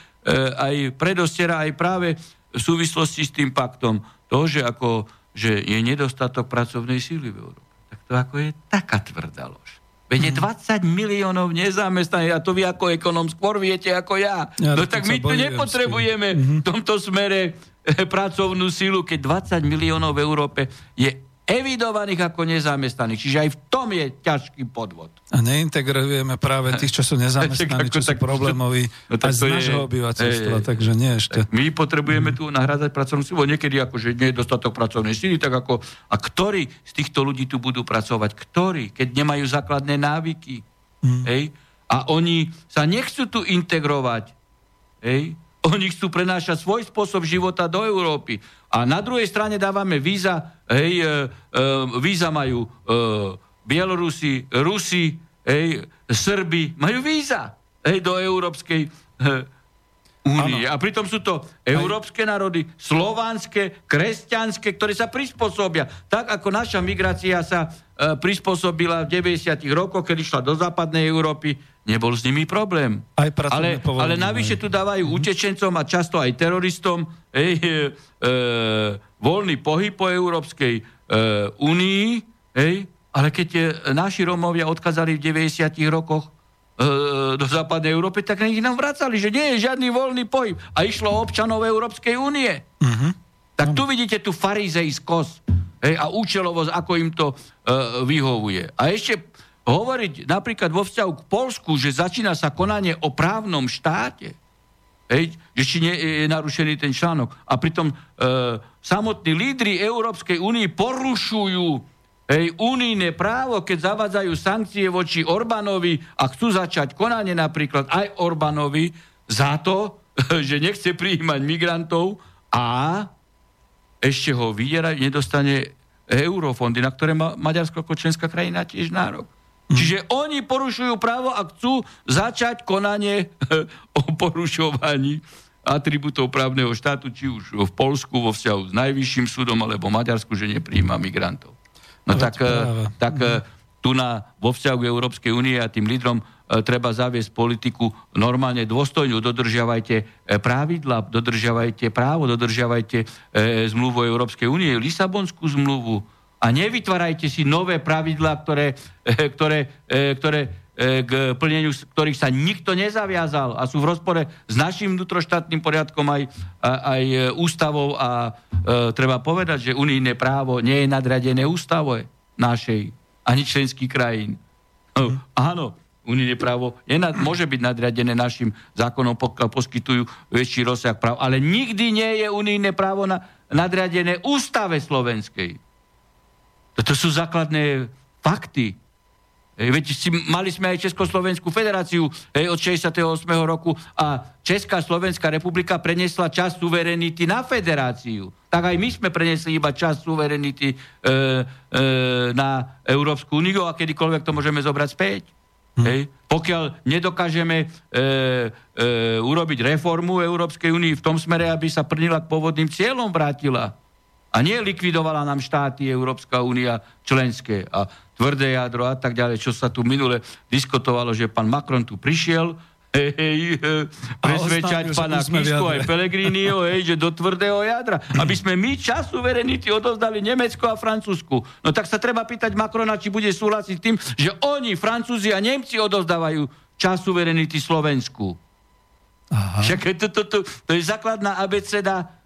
aj predostiera aj práve v súvislosti s tým paktom to, že ako že je nedostatok pracovnej síly v Európe. Tak to ako je taká tvrdá lož. Veď je 20 miliónov nezamestnaných a to vy ako ekonom skôr viete ako ja. ja no tak my tu nepotrebujeme v tomto smere eh, pracovnú sílu, keď 20 miliónov v Európe je evidovaných ako nezamestnaných. Čiže aj v tom je ťažký podvod. A neintegrujeme práve tých, čo sú nezamestnaní, čo sú problémoví no, aj z nášho obyvateľstva, takže nie ešte. My potrebujeme tu nahrádať pracovnú sílu, niekedy akože nie je dostatok pracovnej síly, tak ako, a ktorí z týchto ľudí tu budú pracovať? Ktorí? Keď nemajú základné návyky. Mm. Hej? A oni sa nechcú tu integrovať. Hej? Oni chcú prenášať svoj spôsob života do Európy. A na druhej strane dávame víza, hej, e, e, víza majú e, Bielorusi, Rusi, hej, Srby, majú víza hej, do Európskej e, únie. A pritom sú to európske národy, slovanské, kresťanské, ktoré sa prispôsobia. Tak ako naša migrácia sa e, prispôsobila v 90. rokoch, keď išla do západnej Európy, nebol s nimi problém. Aj ale, ale navyše tu dávajú mm-hmm. utečencom a často aj teroristom ej, e, e, voľný pohyb po Európskej e, únii, ej, ale keď e, naši Romovia odkázali v 90 rokoch e, do západnej Európy, tak ich nám vracali, že nie je žiadny voľný pohyb. A išlo občanov Európskej únie. Mm-hmm. Tak tu vidíte tú farizejskosť hej, a účelovosť, ako im to e, vyhovuje. A ešte hovoriť napríklad vo vzťahu k Polsku, že začína sa konanie o právnom štáte, hej, že či nie je narušený ten článok. A pritom e, samotní lídry Európskej únie porušujú hej, unijné právo, keď zavádzajú sankcie voči Orbánovi a chcú začať konanie napríklad aj Orbánovi za to, že nechce prijímať migrantov a ešte ho vydierajú, nedostane eurofondy, na ktoré má Maďarsko ako členská krajina tiež nárok. Mhm. Čiže oni porušujú právo a chcú začať konanie o porušovaní atribútov právneho štátu, či už v Polsku vo vzťahu s najvyšším súdom, alebo Maďarsku, že nepríjma migrantov. No tak, eh, tak mhm. tu na, vo vzťahu k Európskej únie a tým lídrom eh, treba zaviesť politiku normálne dôstojnú. Dodržiavajte eh, pravidla, dodržiavajte právo, dodržiavajte zmluvu Európskej únie, Lisabonskú zmluvu, a nevytvárajte si nové pravidlá, ktoré, eh, ktoré, eh, ktoré eh, k plneniu ktorých sa nikto nezaviazal a sú v rozpore s našim vnútroštátnym poriadkom aj, aj ústavou a e, treba povedať, že unijné právo nie je nadradené ústave našej ani členských krajín. Mm. Áno, unijné právo je nad, môže byť nadradené našim zákonom, pokiaľ poskytujú väčší rozsah práv, ale nikdy nie je unijné právo na, nadradené ústave slovenskej. To sú základné fakty. Veď si, mali sme aj Československú federáciu hej, od 68. roku a Česká Slovenská republika prenesla časť suverenity na federáciu. Tak aj my sme prenesli iba časť suverenity e, e, na Európsku úniu a kedykoľvek to môžeme zobrať späť. Hm. Hej. Pokiaľ nedokážeme e, e, urobiť reformu Európskej únie v tom smere, aby sa plnila k pôvodným cieľom vrátila, a nie likvidovala nám štáty Európska únia členské a tvrdé jadro a tak ďalej, čo sa tu minule diskutovalo, že pán Macron tu prišiel, hej, hej, presvedčať pána Kisku aj Pelegrinio, hej, že do tvrdého jadra, aby sme my čas suverenity odovzdali Nemecko a Francúzsku. No tak sa treba pýtať Macrona, či bude súhlasiť tým, že oni, Francúzi a Nemci odovzdávajú čas suverenity Slovensku. Aha. Však to, to, to, to je základná abeceda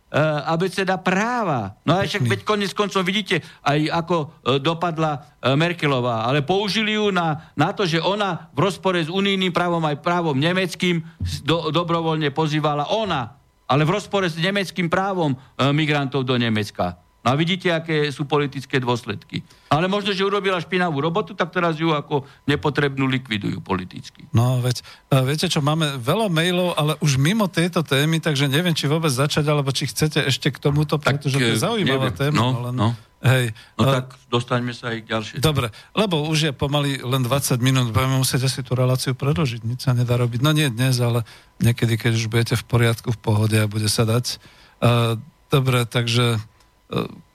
abeceda práva. No a však veď konec koncov vidíte aj ako uh, dopadla uh, Merkelová, ale použili ju na, na to, že ona v rozpore s unijným právom aj právom nemeckým do, dobrovoľne pozývala ona, ale v rozpore s nemeckým právom migrantov do Nemecka. No a vidíte, aké sú politické dôsledky. Ale možno, že urobila špinavú robotu, tak teraz ju ako nepotrebnú likvidujú politicky. No veď, e, viete čo, máme veľa mailov, ale už mimo tejto témy, takže neviem, či vôbec začať, alebo či chcete ešte k tomuto, pretože to je e, zaujímavá neviem. téma. No, len, no. Hej. No uh, tak dostaňme sa aj k ďalšej. Dobre, lebo už je pomaly len 20 minút, budeme musieť asi tú reláciu predložiť, nič sa nedá robiť. No nie dnes, ale niekedy, keď už budete v poriadku, v pohode a bude sa dať. Uh, dobre, takže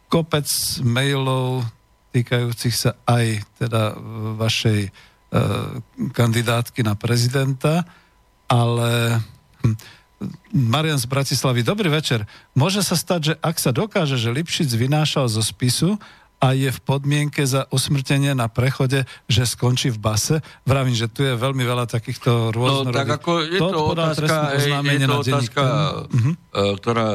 kopec mailov týkajúcich sa aj teda vašej e, kandidátky na prezidenta, ale hm, Marian z Bratislavy, dobrý večer. Môže sa stať, že ak sa dokáže, že Lipšic vynášal zo spisu a je v podmienke za usmrtenie na prechode, že skončí v base. Vravím, že tu je veľmi veľa takýchto rôznorodých... No tak ako je to, to otázka, je, je to otázka uh-huh. ktorá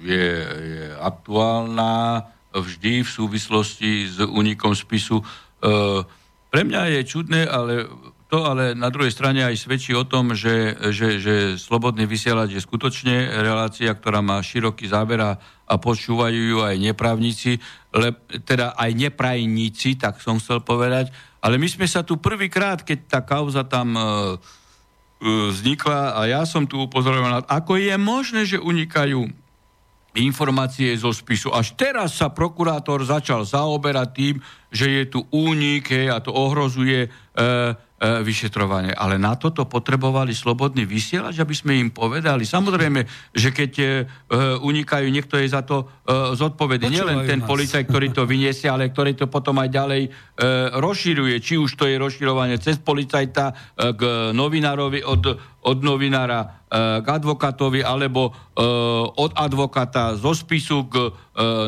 je, je aktuálna vždy v súvislosti s únikom spisu. Uh, pre mňa je čudné, ale to ale na druhej strane aj svedčí o tom, že, že, že slobodný vysielač je skutočne relácia, ktorá má široký záber a, a počúvajú ju aj neprávnici, le, teda aj neprajníci, tak som chcel povedať. Ale my sme sa tu prvýkrát, keď tá kauza tam e, e, vznikla a ja som tu upozoroval, ako je možné, že unikajú informácie zo spisu. Až teraz sa prokurátor začal zaoberať tým, že je tu únik hej, a to ohrozuje e, vyšetrovanie. Ale na toto potrebovali slobodný vysielač, aby sme im povedali. Samozrejme, že keď e, unikajú, niekto je za to e, zodpovedný. Nielen ten nás. policaj, ktorý to vyniesie, ale ktorý to potom aj ďalej e, rozširuje. Či už to je rozširovanie cez policajta e, k novinárovi, od, od novinára e, k advokátovi, alebo e, od advokáta zo spisu k e,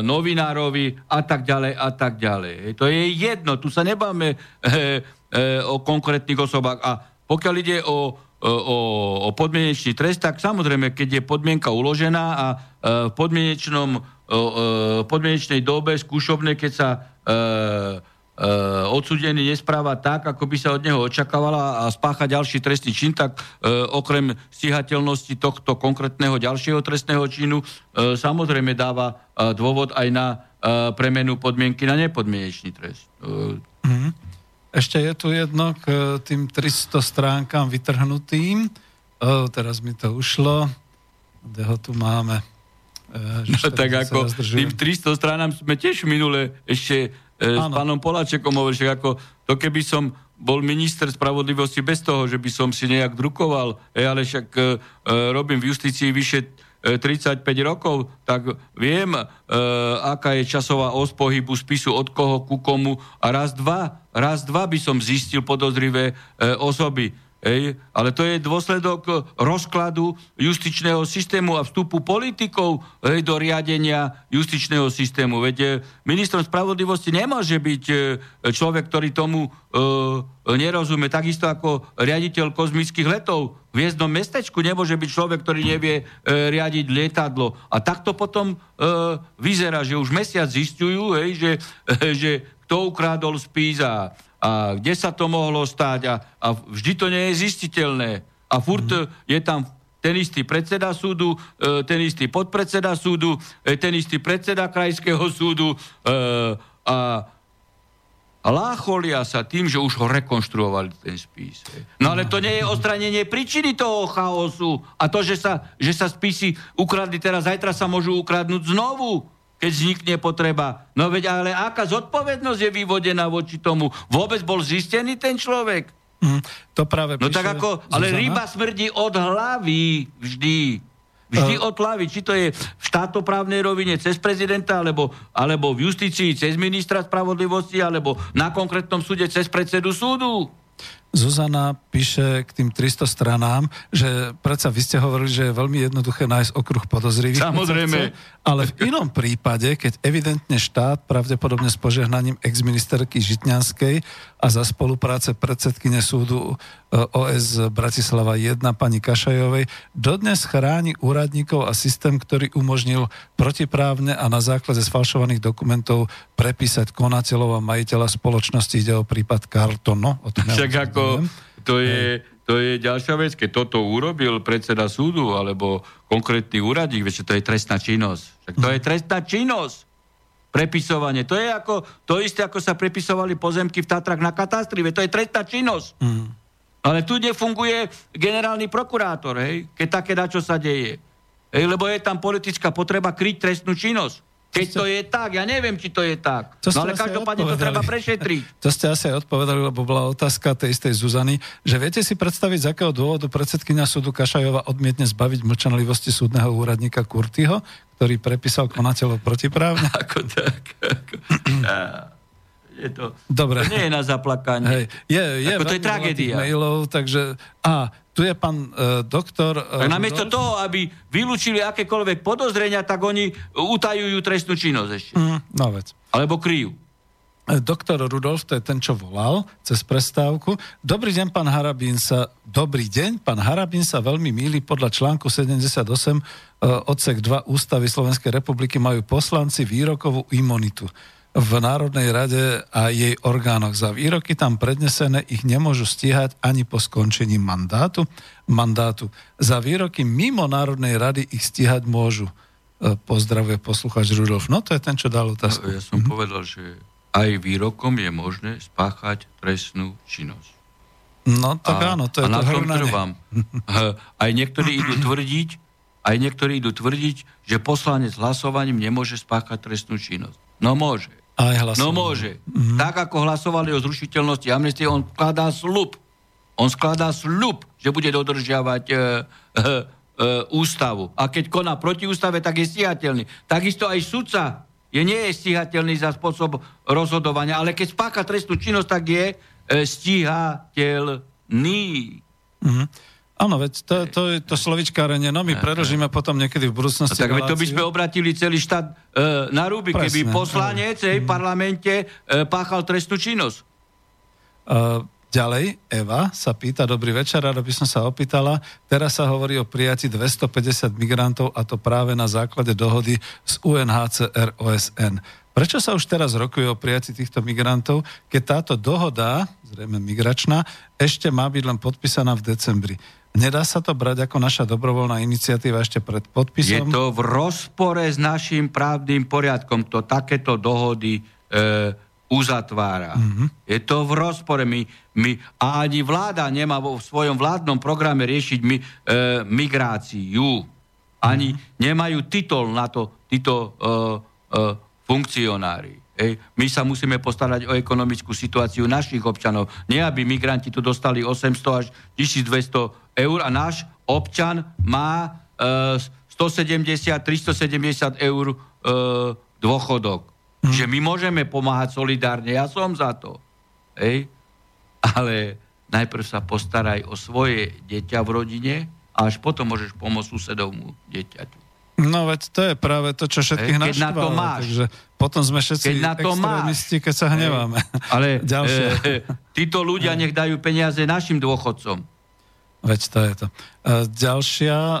novinárovi a tak ďalej a tak ďalej. To je jedno, tu sa nebáme e, E, o konkrétnych osobách. A pokiaľ ide o, o, o podmienečný trest, tak samozrejme, keď je podmienka uložená a e, v podmienečnom, podmienečnej dobe skúšobnej, keď sa e, odsudený nespráva tak, ako by sa od neho očakávala a spácha ďalší trestný čin, tak okrem stíhateľnosti tohto konkrétneho ďalšieho trestného činu samozrejme dáva dôvod aj na premenu podmienky na nepodmienečný trest. Mm-hmm. Ešte je tu jedno k e, tým 300 stránkam vytrhnutým. O, teraz mi to ušlo. Kde ho tu máme? E, no tak ako tým 300 stránam sme tiež minule ešte e, s pánom Poláčekom hovorili, že ako to keby som bol minister spravodlivosti bez toho, že by som si nejak drukoval, e, ale však e, robím v justícii vyše 35 rokov, tak viem, e, aká je časová os pohybu spisu od koho ku komu a raz, dva, raz, dva by som zistil podozrivé e, osoby. Ej, ale to je dôsledok rozkladu justičného systému a vstupu politikov ej, do riadenia justičného systému. Veď e, ministrom spravodlivosti nemôže byť e, človek, ktorý tomu e, nerozumie. Takisto ako riaditeľ kozmických letov v hviezdnom mestečku nemôže byť človek, ktorý nevie e, riadiť lietadlo. A takto potom e, vyzerá, že už mesiac zistujú, hej, že, e, že kto ukrádol spís a a kde sa to mohlo stať a, a vždy to nie je zistiteľné. A furt mm. je tam ten istý predseda súdu, e, ten istý podpredseda súdu, e, ten istý predseda krajského súdu a lácholia sa tým, že už ho rekonštruovali ten spis. No ale to nie je ostranenie príčiny toho chaosu a to, že sa, že sa spisy ukradli teraz, zajtra sa môžu ukradnúť znovu keď vznikne potreba. No veď ale aká zodpovednosť je vyvodená voči tomu? Vôbec bol zistený ten človek? Mm, to práve No tak ako, ale Zuzana? ryba smrdí od hlavy vždy. Vždy od hlavy. Či to je v štátoprávnej rovine cez prezidenta, alebo, alebo v justícii cez ministra spravodlivosti, alebo na konkrétnom súde cez predsedu súdu. Zuzana píše k tým 300 stranám, že predsa vy ste hovorili, že je veľmi jednoduché nájsť okruh podozrivých. Samozrejme. Ale v inom prípade, keď evidentne štát, pravdepodobne s požehnaním exministerky Žitňanskej a za spolupráce predsedkyne súdu e, OS Bratislava 1 pani Kašajovej, dodnes chráni úradníkov a systém, ktorý umožnil protiprávne a na základe sfalšovaných dokumentov prepísať konateľov a majiteľa spoločnosti. Ide o prípad Cartono. O tom Však ako, to je, to je ďalšia vec, keď toto urobil predseda súdu alebo konkrétny úradník, veď to je trestná činnosť. Však to je trestná činnosť. Prepisovanie. To je ako, to isté, ako sa prepisovali pozemky v Tatrach na katastri, veď to je trestná činnosť. Mm. Ale tu nefunguje generálny prokurátor, hej, keď také čo sa deje. Hej, lebo je tam politická potreba kryť trestnú činnosť. Keď to je tak, ja neviem, či to je tak. To no ale každopádne to treba prešetriť. To ste asi odpovedali, lebo bola otázka tej istej Zuzany, že viete si predstaviť, z akého dôvodu predsedkynia súdu Kašajova odmietne zbaviť mlčanlivosti súdneho úradníka Kurtyho, ktorý prepísal konateľov protiprávne? Ako tak. Ako. je to, Dobre. to nie je na zaplakanie. Hej, je, je, Ako to je tragédia. Mailov, takže... A, tu je pán uh, doktor... Tak namiesto toho, aby vylúčili akékoľvek podozrenia, tak oni utajujú trestnú činnosť ešte. Mm, no vec. Alebo kryjú. E, Doktor Rudolf, to je ten, čo volal cez prestávku. Dobrý deň, pán Harabín sa... Dobrý deň, pán Harabín sa veľmi míli. Podľa článku 78 e, odsek 2 Ústavy Slovenskej republiky majú poslanci výrokovú imunitu v Národnej rade a jej orgánoch. Za výroky tam prednesené ich nemôžu stíhať ani po skončení mandátu. mandátu. Za výroky mimo Národnej rady ich stíhať môžu. E, Pozdravuje posluchač Rudolf. No to je ten, čo dal otázku. Ja som povedal, že aj výrokom je možné spáchať trestnú činnosť. No tak a, áno, to je a na to tom hrnanie. trvám. Aj niektorí idú tvrdiť, aj niektorí idú tvrdiť, že poslanec hlasovaním nemôže spáchať trestnú činnosť. No môže. Aj. No môže. Mm-hmm. Tak ako hlasovali o zrušiteľnosti amnestie, on skladá slub. On skladá slub, že bude dodržiavať e, e, e, ústavu. A keď koná proti ústave, tak je stíhateľný. Takisto aj sudca je, nie je stíhateľný za spôsob rozhodovania, ale keď spácha trestnú činnosť, tak je e, stíhateľný. Mhm. Áno, veď to, to je to slovičkárenie, no my predlžíme potom niekedy v budúcnosti. No, tak veď to by sme obratili celý štát e, na ruby, keby Presne, poslanec v parlamente e, páchal trestnú činnosť. Uh, ďalej, Eva sa pýta, dobrý večer, rada by som sa opýtala, teraz sa hovorí o prijati 250 migrantov a to práve na základe dohody z UNHCR OSN. Prečo sa už teraz rokuje o prijati týchto migrantov, keď táto dohoda, zrejme migračná, ešte má byť len podpísaná v decembri? Nedá sa to brať ako naša dobrovoľná iniciatíva ešte pred Je podpisom? to v rozpore s našim právnym poriadkom, to takéto dohody e, uzatvára. Mm-hmm. Je to v rozpore. My, my, a ani vláda nemá vo svojom vládnom programe riešiť mi, e, migráciu. Ani mm-hmm. nemajú titol na to títo e, e, funkcionári. Ej, my sa musíme postarať o ekonomickú situáciu našich občanov. Nie, aby migranti tu dostali 800 až 1200 eur a náš občan má e, 170-370 eur e, dôchodok. Mhm. Že my môžeme pomáhať solidárne, ja som za to. Ej? Ale najprv sa postaraj o svoje dieťa v rodine a až potom môžeš pomôcť susedovmu dieťaťu. No veď to je práve to, čo všetkých Hej, keď na to naštvalo, máš. Takže potom sme všetci Keď na to extrémisti, keď sa hneváme. Ale e, e, títo ľudia nech dajú peniaze našim dôchodcom. Veď to je to. Ďalšia. e,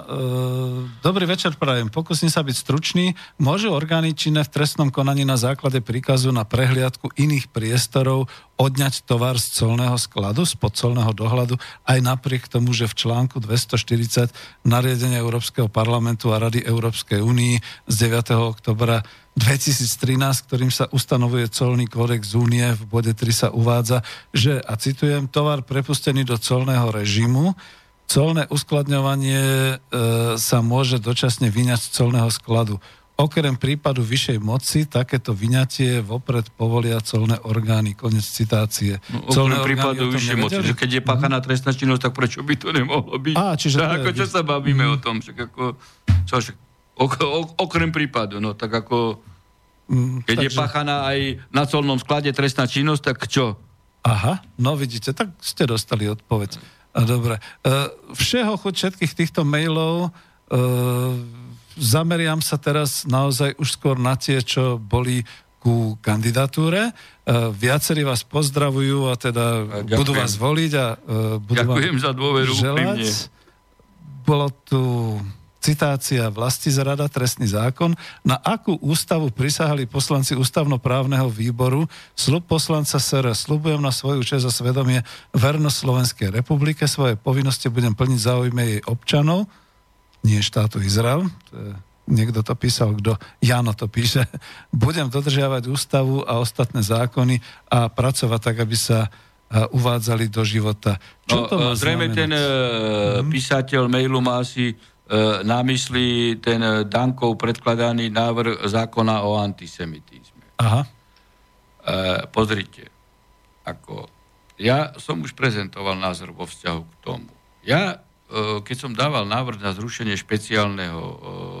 Dobrý večer, prajem. Pokúsim sa byť stručný. Môžu orgány činné v trestnom konaní na základe príkazu na prehliadku iných priestorov odňať tovar z colného skladu, z podcolného dohľadu, aj napriek tomu, že v článku 240 nariadenia Európskeho parlamentu a Rady Európskej únii z 9. oktobra 2013, ktorým sa ustanovuje colný kódex únie, v bode 3 sa uvádza, že, a citujem, tovar prepustený do colného režimu, colné uskladňovanie e, sa môže dočasne vyňať z colného skladu. Okrem prípadu vyššej moci, takéto vyňatie vopred povolia colné orgány. Konec citácie. No, Colné okrem orgány prípadu vyššej moci, že keď je páchaná trestná činnosť, tak prečo by to nemohlo byť? Á, čiže tak ako čo sa bavíme o tom, však ako, čo, však, ok, ok, okrem prípadu, no tak ako, Mm, keď je takže- páchaná aj na colnom sklade trestná činnosť, tak čo? Aha, no vidíte, tak ste dostali odpoveď. A Dobre. E, Všeho chuť všetkých týchto mailov e, zameriam sa teraz naozaj už skôr na tie, čo boli ku kandidatúre. E, Viacerí vás pozdravujú a teda ďakujem. budú vás voliť a budú Ďakujem vám za dôveru želať. Bolo tu citácia vlasti zrada, trestný zákon, na akú ústavu prisahali poslanci ústavnoprávneho výboru, slub poslanca SR, slubujem na svoju čest a svedomie. Vernosť Slovenskej republike, svoje povinnosti budem plniť záujme jej občanov, nie štátu Izrael, to je, niekto to písal, kto, Jano to píše, budem dodržiavať ústavu a ostatné zákony a pracovať tak, aby sa uvádzali do života. Čo No, to e, zrejme znamenať? ten e, písateľ mailu má asi na mysli ten e, Dankov predkladaný návrh zákona o antisemitizme. Aha. E, pozrite, ako ja som už prezentoval názor vo vzťahu k tomu. Ja keď som dával návrh na zrušenie špeciálneho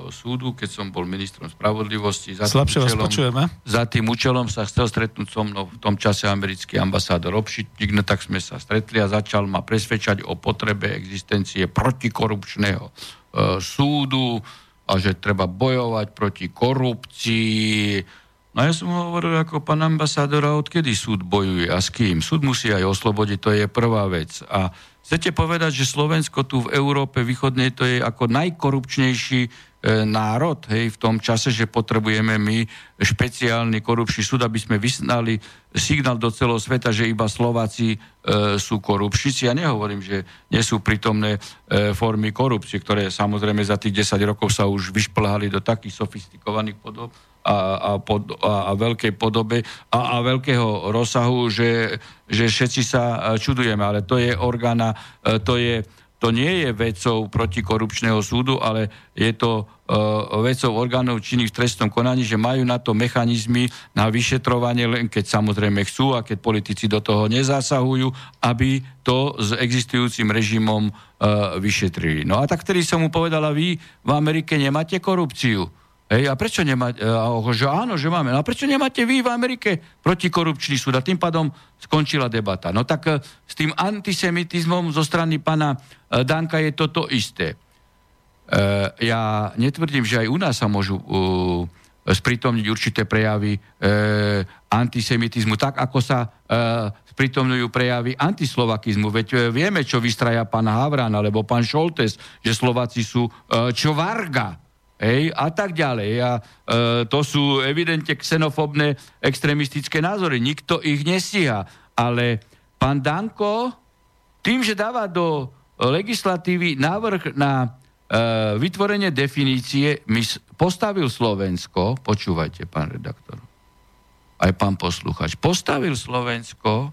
súdu, keď som bol ministrom spravodlivosti, za tým, účelom, za tým účelom sa chcel stretnúť so mnou v tom čase americký ambasádor Obšitník, no tak sme sa stretli a začal ma presvedčať o potrebe existencie protikorupčného súdu a že treba bojovať proti korupcii, No ja som hovoril ako pán ambasádor, a odkedy súd bojuje a s kým? Súd musí aj oslobodiť, to je prvá vec. A chcete povedať, že Slovensko tu v Európe východnej to je ako najkorupčnejší e, národ, hej, v tom čase, že potrebujeme my špeciálny korupčný súd, aby sme vysnali signál do celého sveta, že iba Slováci e, sú korupčníci. Ja nehovorím, že nie sú prítomné e, formy korupcie, ktoré samozrejme za tých 10 rokov sa už vyšplhali do takých sofistikovaných podob, a, a, pod, a, a veľkej podobe a, a veľkého rozsahu, že, že všetci sa čudujeme, ale to je orgána, e, to, je, to nie je vecou protikorupčného súdu, ale je to uh, vecou orgánov činných v trestnom konaní, že majú na to mechanizmy na vyšetrovanie, len keď samozrejme chcú a keď politici do toho nezasahujú, aby to s existujúcim režimom uh, vyšetrili. No a tak vtedy som mu povedala, vy v Amerike nemáte korupciu. Hej, a prečo nemáte, že áno, že máme, no a prečo nemáte vy v Amerike protikorupčný súd? A tým pádom skončila debata. No tak e, s tým antisemitizmom zo strany pana e, Danka je toto isté. E, ja netvrdím, že aj u nás sa môžu sprítomniť určité prejavy antisemitizmu, tak ako sa sprítomňujú prejavy antislovakizmu. Veď vieme, čo vystraja pán Havran alebo pán Šoltes, že Slováci sú uh, čovarga hej, a tak ďalej. A e, to sú evidentne xenofobné extremistické názory. Nikto ich nestíha. Ale pán Danko tým, že dáva do legislatívy návrh na e, vytvorenie definície, my postavil Slovensko, počúvajte, pán redaktor, aj pán posluchač, postavil Slovensko e,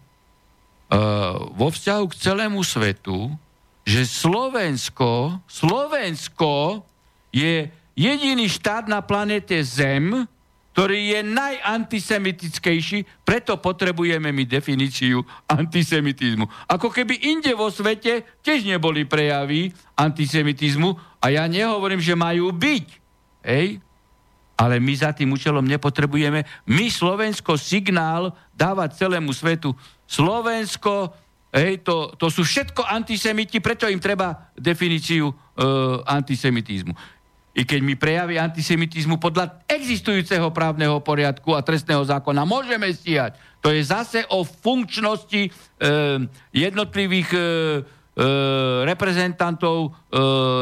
vo vzťahu k celému svetu, že Slovensko, Slovensko je jediný štát na planete Zem, ktorý je najantisemitickejší, preto potrebujeme my definíciu antisemitizmu. Ako keby inde vo svete tiež neboli prejavy antisemitizmu a ja nehovorím, že majú byť. Hej? Ale my za tým účelom nepotrebujeme. My Slovensko signál dávať celému svetu. Slovensko, hej, to, to sú všetko antisemiti, preto im treba definíciu e, antisemitizmu i keď my prejavy antisemitizmu podľa existujúceho právneho poriadku a trestného zákona môžeme stíhať. To je zase o funkčnosti e, jednotlivých e, e, reprezentantov e,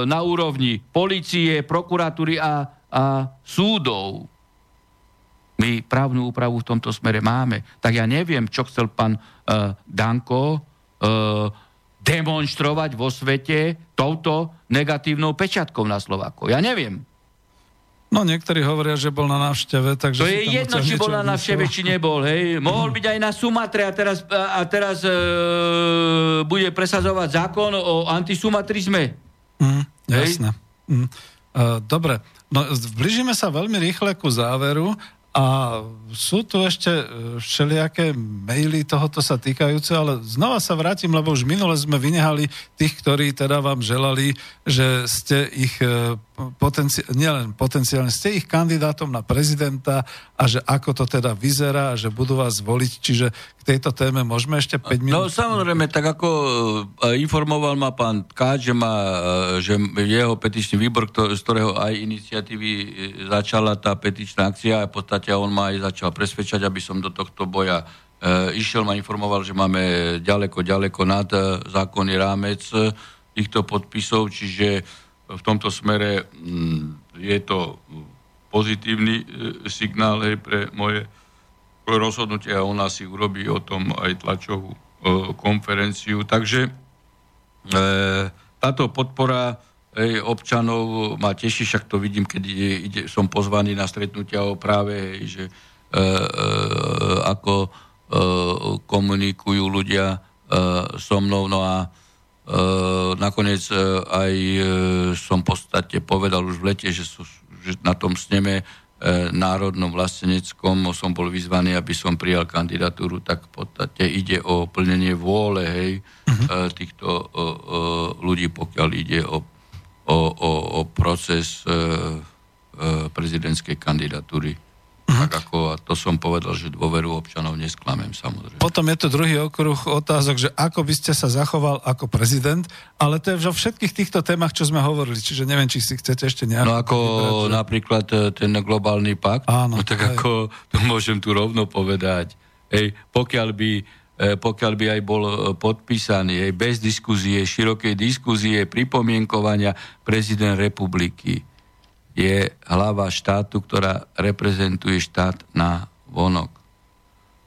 na úrovni policie, prokuratúry a, a súdov. My právnu úpravu v tomto smere máme. Tak ja neviem, čo chcel pán e, Danko e, demonstrovať vo svete touto negatívnou pečiatkou na Slováko. Ja neviem. No niektorí hovoria, že bol na návšteve, takže... To je jedno, či bol na návšteve, či nebol, hej. Mohol byť aj na Sumatre a teraz, a teraz e, bude presazovať zákon o antisumatrizme. Mm, jasné. Mm. E, dobre, no blížime sa veľmi rýchle ku záveru a sú tu ešte e, všelijaké maily tohoto sa týkajúce, ale znova sa vrátim, lebo už minule sme vynehali tých, ktorí teda vám želali, že ste ich e, potenci- nielen potenciálne, ste ich kandidátom na prezidenta a že ako to teda vyzerá a že budú vás voliť. Čiže k tejto téme môžeme ešte 5 minút... No samozrejme, tak ako e, informoval ma pán Káč, že, má, že jeho petičný výbor, z ktorého aj iniciatívy začala tá petičná akcia a v podstate on ma aj začal presvedčať, aby som do tohto boja e, išiel, ma informoval, že máme ďaleko, ďaleko nad e, zákonný rámec e, týchto podpisov, čiže v tomto smere mm, je to pozitívny e, signál hej, pre moje rozhodnutie a ona si urobí o tom aj tlačovú e, konferenciu. Takže e, táto podpora hej, občanov ma teší, však to vidím, keď ide, som pozvaný na stretnutia o práve, hej, že ako komunikujú ľudia so mnou. No a nakoniec e, aj e, som v podstate povedal už v lete, že, sú, že na tom sneme národnom vlasteneckom som bol vyzvaný, aby som prijal kandidatúru, tak v podstate ide o plnenie vôle hej, uh-huh. týchto ľudí, pokiaľ ide o, o, o, o proces prezidentskej kandidatúry. Uh-huh. Tak ako, a to som povedal, že dôveru občanov nesklamem samozrejme. Potom je to druhý okruh otázok, že ako by ste sa zachoval ako prezident, ale to je vo všetkých týchto témach, čo sme hovorili, čiže neviem, či si chcete ešte nejak... No ako vybrať, že... napríklad e, ten globálny pakt, Áno, no tak aj. ako to môžem tu rovno povedať. Hej, pokiaľ by e, pokiaľ by aj bol e, podpísaný, aj bez diskuzie, širokej diskuzie, pripomienkovania prezident republiky, je hlava štátu, ktorá reprezentuje štát na vonok.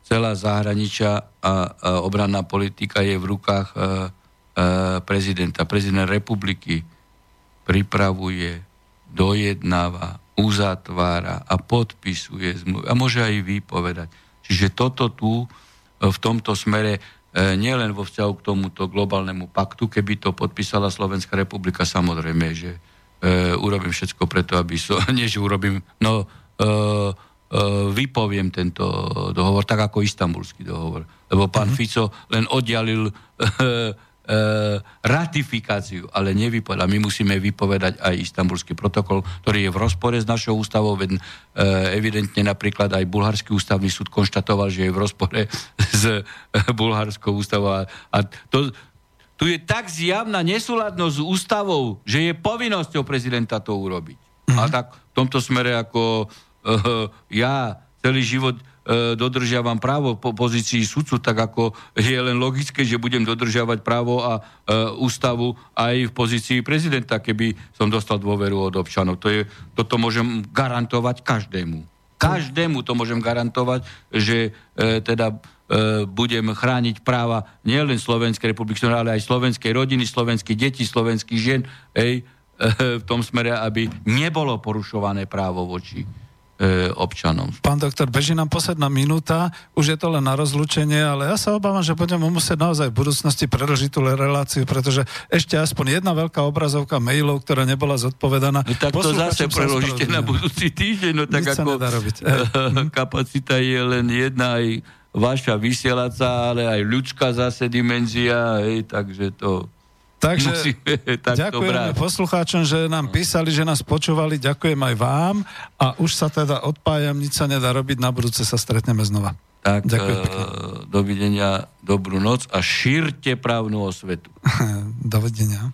Celá zahraničia a, obranná politika je v rukách e, e, prezidenta. Prezident republiky pripravuje, dojednáva, uzatvára a podpisuje zmluvy. A môže aj vypovedať. Čiže toto tu e, v tomto smere nielen vo vzťahu k tomuto globálnemu paktu, keby to podpísala Slovenská republika, samozrejme, že e, urobím všetko preto, aby som, nie že urobím, no e, e, vypoviem tento dohovor, tak ako istambulský dohovor. Lebo pán mm-hmm. Fico len oddialil e, e, ratifikáciu, ale nevypovedal. My musíme vypovedať aj istambulský protokol, ktorý je v rozpore s našou ústavou, veď e, evidentne napríklad aj bulharský ústavný súd konštatoval, že je v rozpore s e, bulharskou ústavou a, a to, tu je tak zjavná nesúladnosť s ústavou, že je povinnosťou prezidenta to urobiť. Mm-hmm. A tak v tomto smere ako uh, ja celý život uh, dodržiavam právo po pozícii sudcu, tak ako je len logické, že budem dodržiavať právo a uh, ústavu aj v pozícii prezidenta, keby som dostal dôveru od občanov. To je, toto môžem garantovať každému. Každému to môžem garantovať, že uh, teda budem chrániť práva nielen Slovenskej republiky, ale aj slovenskej rodiny, slovenských detí, slovenských žien, ej, e, v tom smere, aby nebolo porušované právo voči e, občanom. Pán doktor, beží nám posledná minúta, už je to len na rozlúčenie, ale ja sa obávam, že budeme musieť naozaj v budúcnosti preložiť tú reláciu, pretože ešte aspoň jedna veľká obrazovka mailov, ktorá nebola zodpovedaná. No tak to zase preložíte na budúci týždeň, no tak Nič ako kapacita je len jedna aj vaša vysielaca, ale aj ľudská zase dimenzia, hej, takže to... Takže ďakujeme poslucháčom, že nám písali, že nás počúvali, ďakujem aj vám a už sa teda odpájam, nič sa nedá robiť, na budúce sa stretneme znova. Tak, Ďakujem pekne. dovidenia, dobrú noc a šírte právnu osvetu. dovidenia.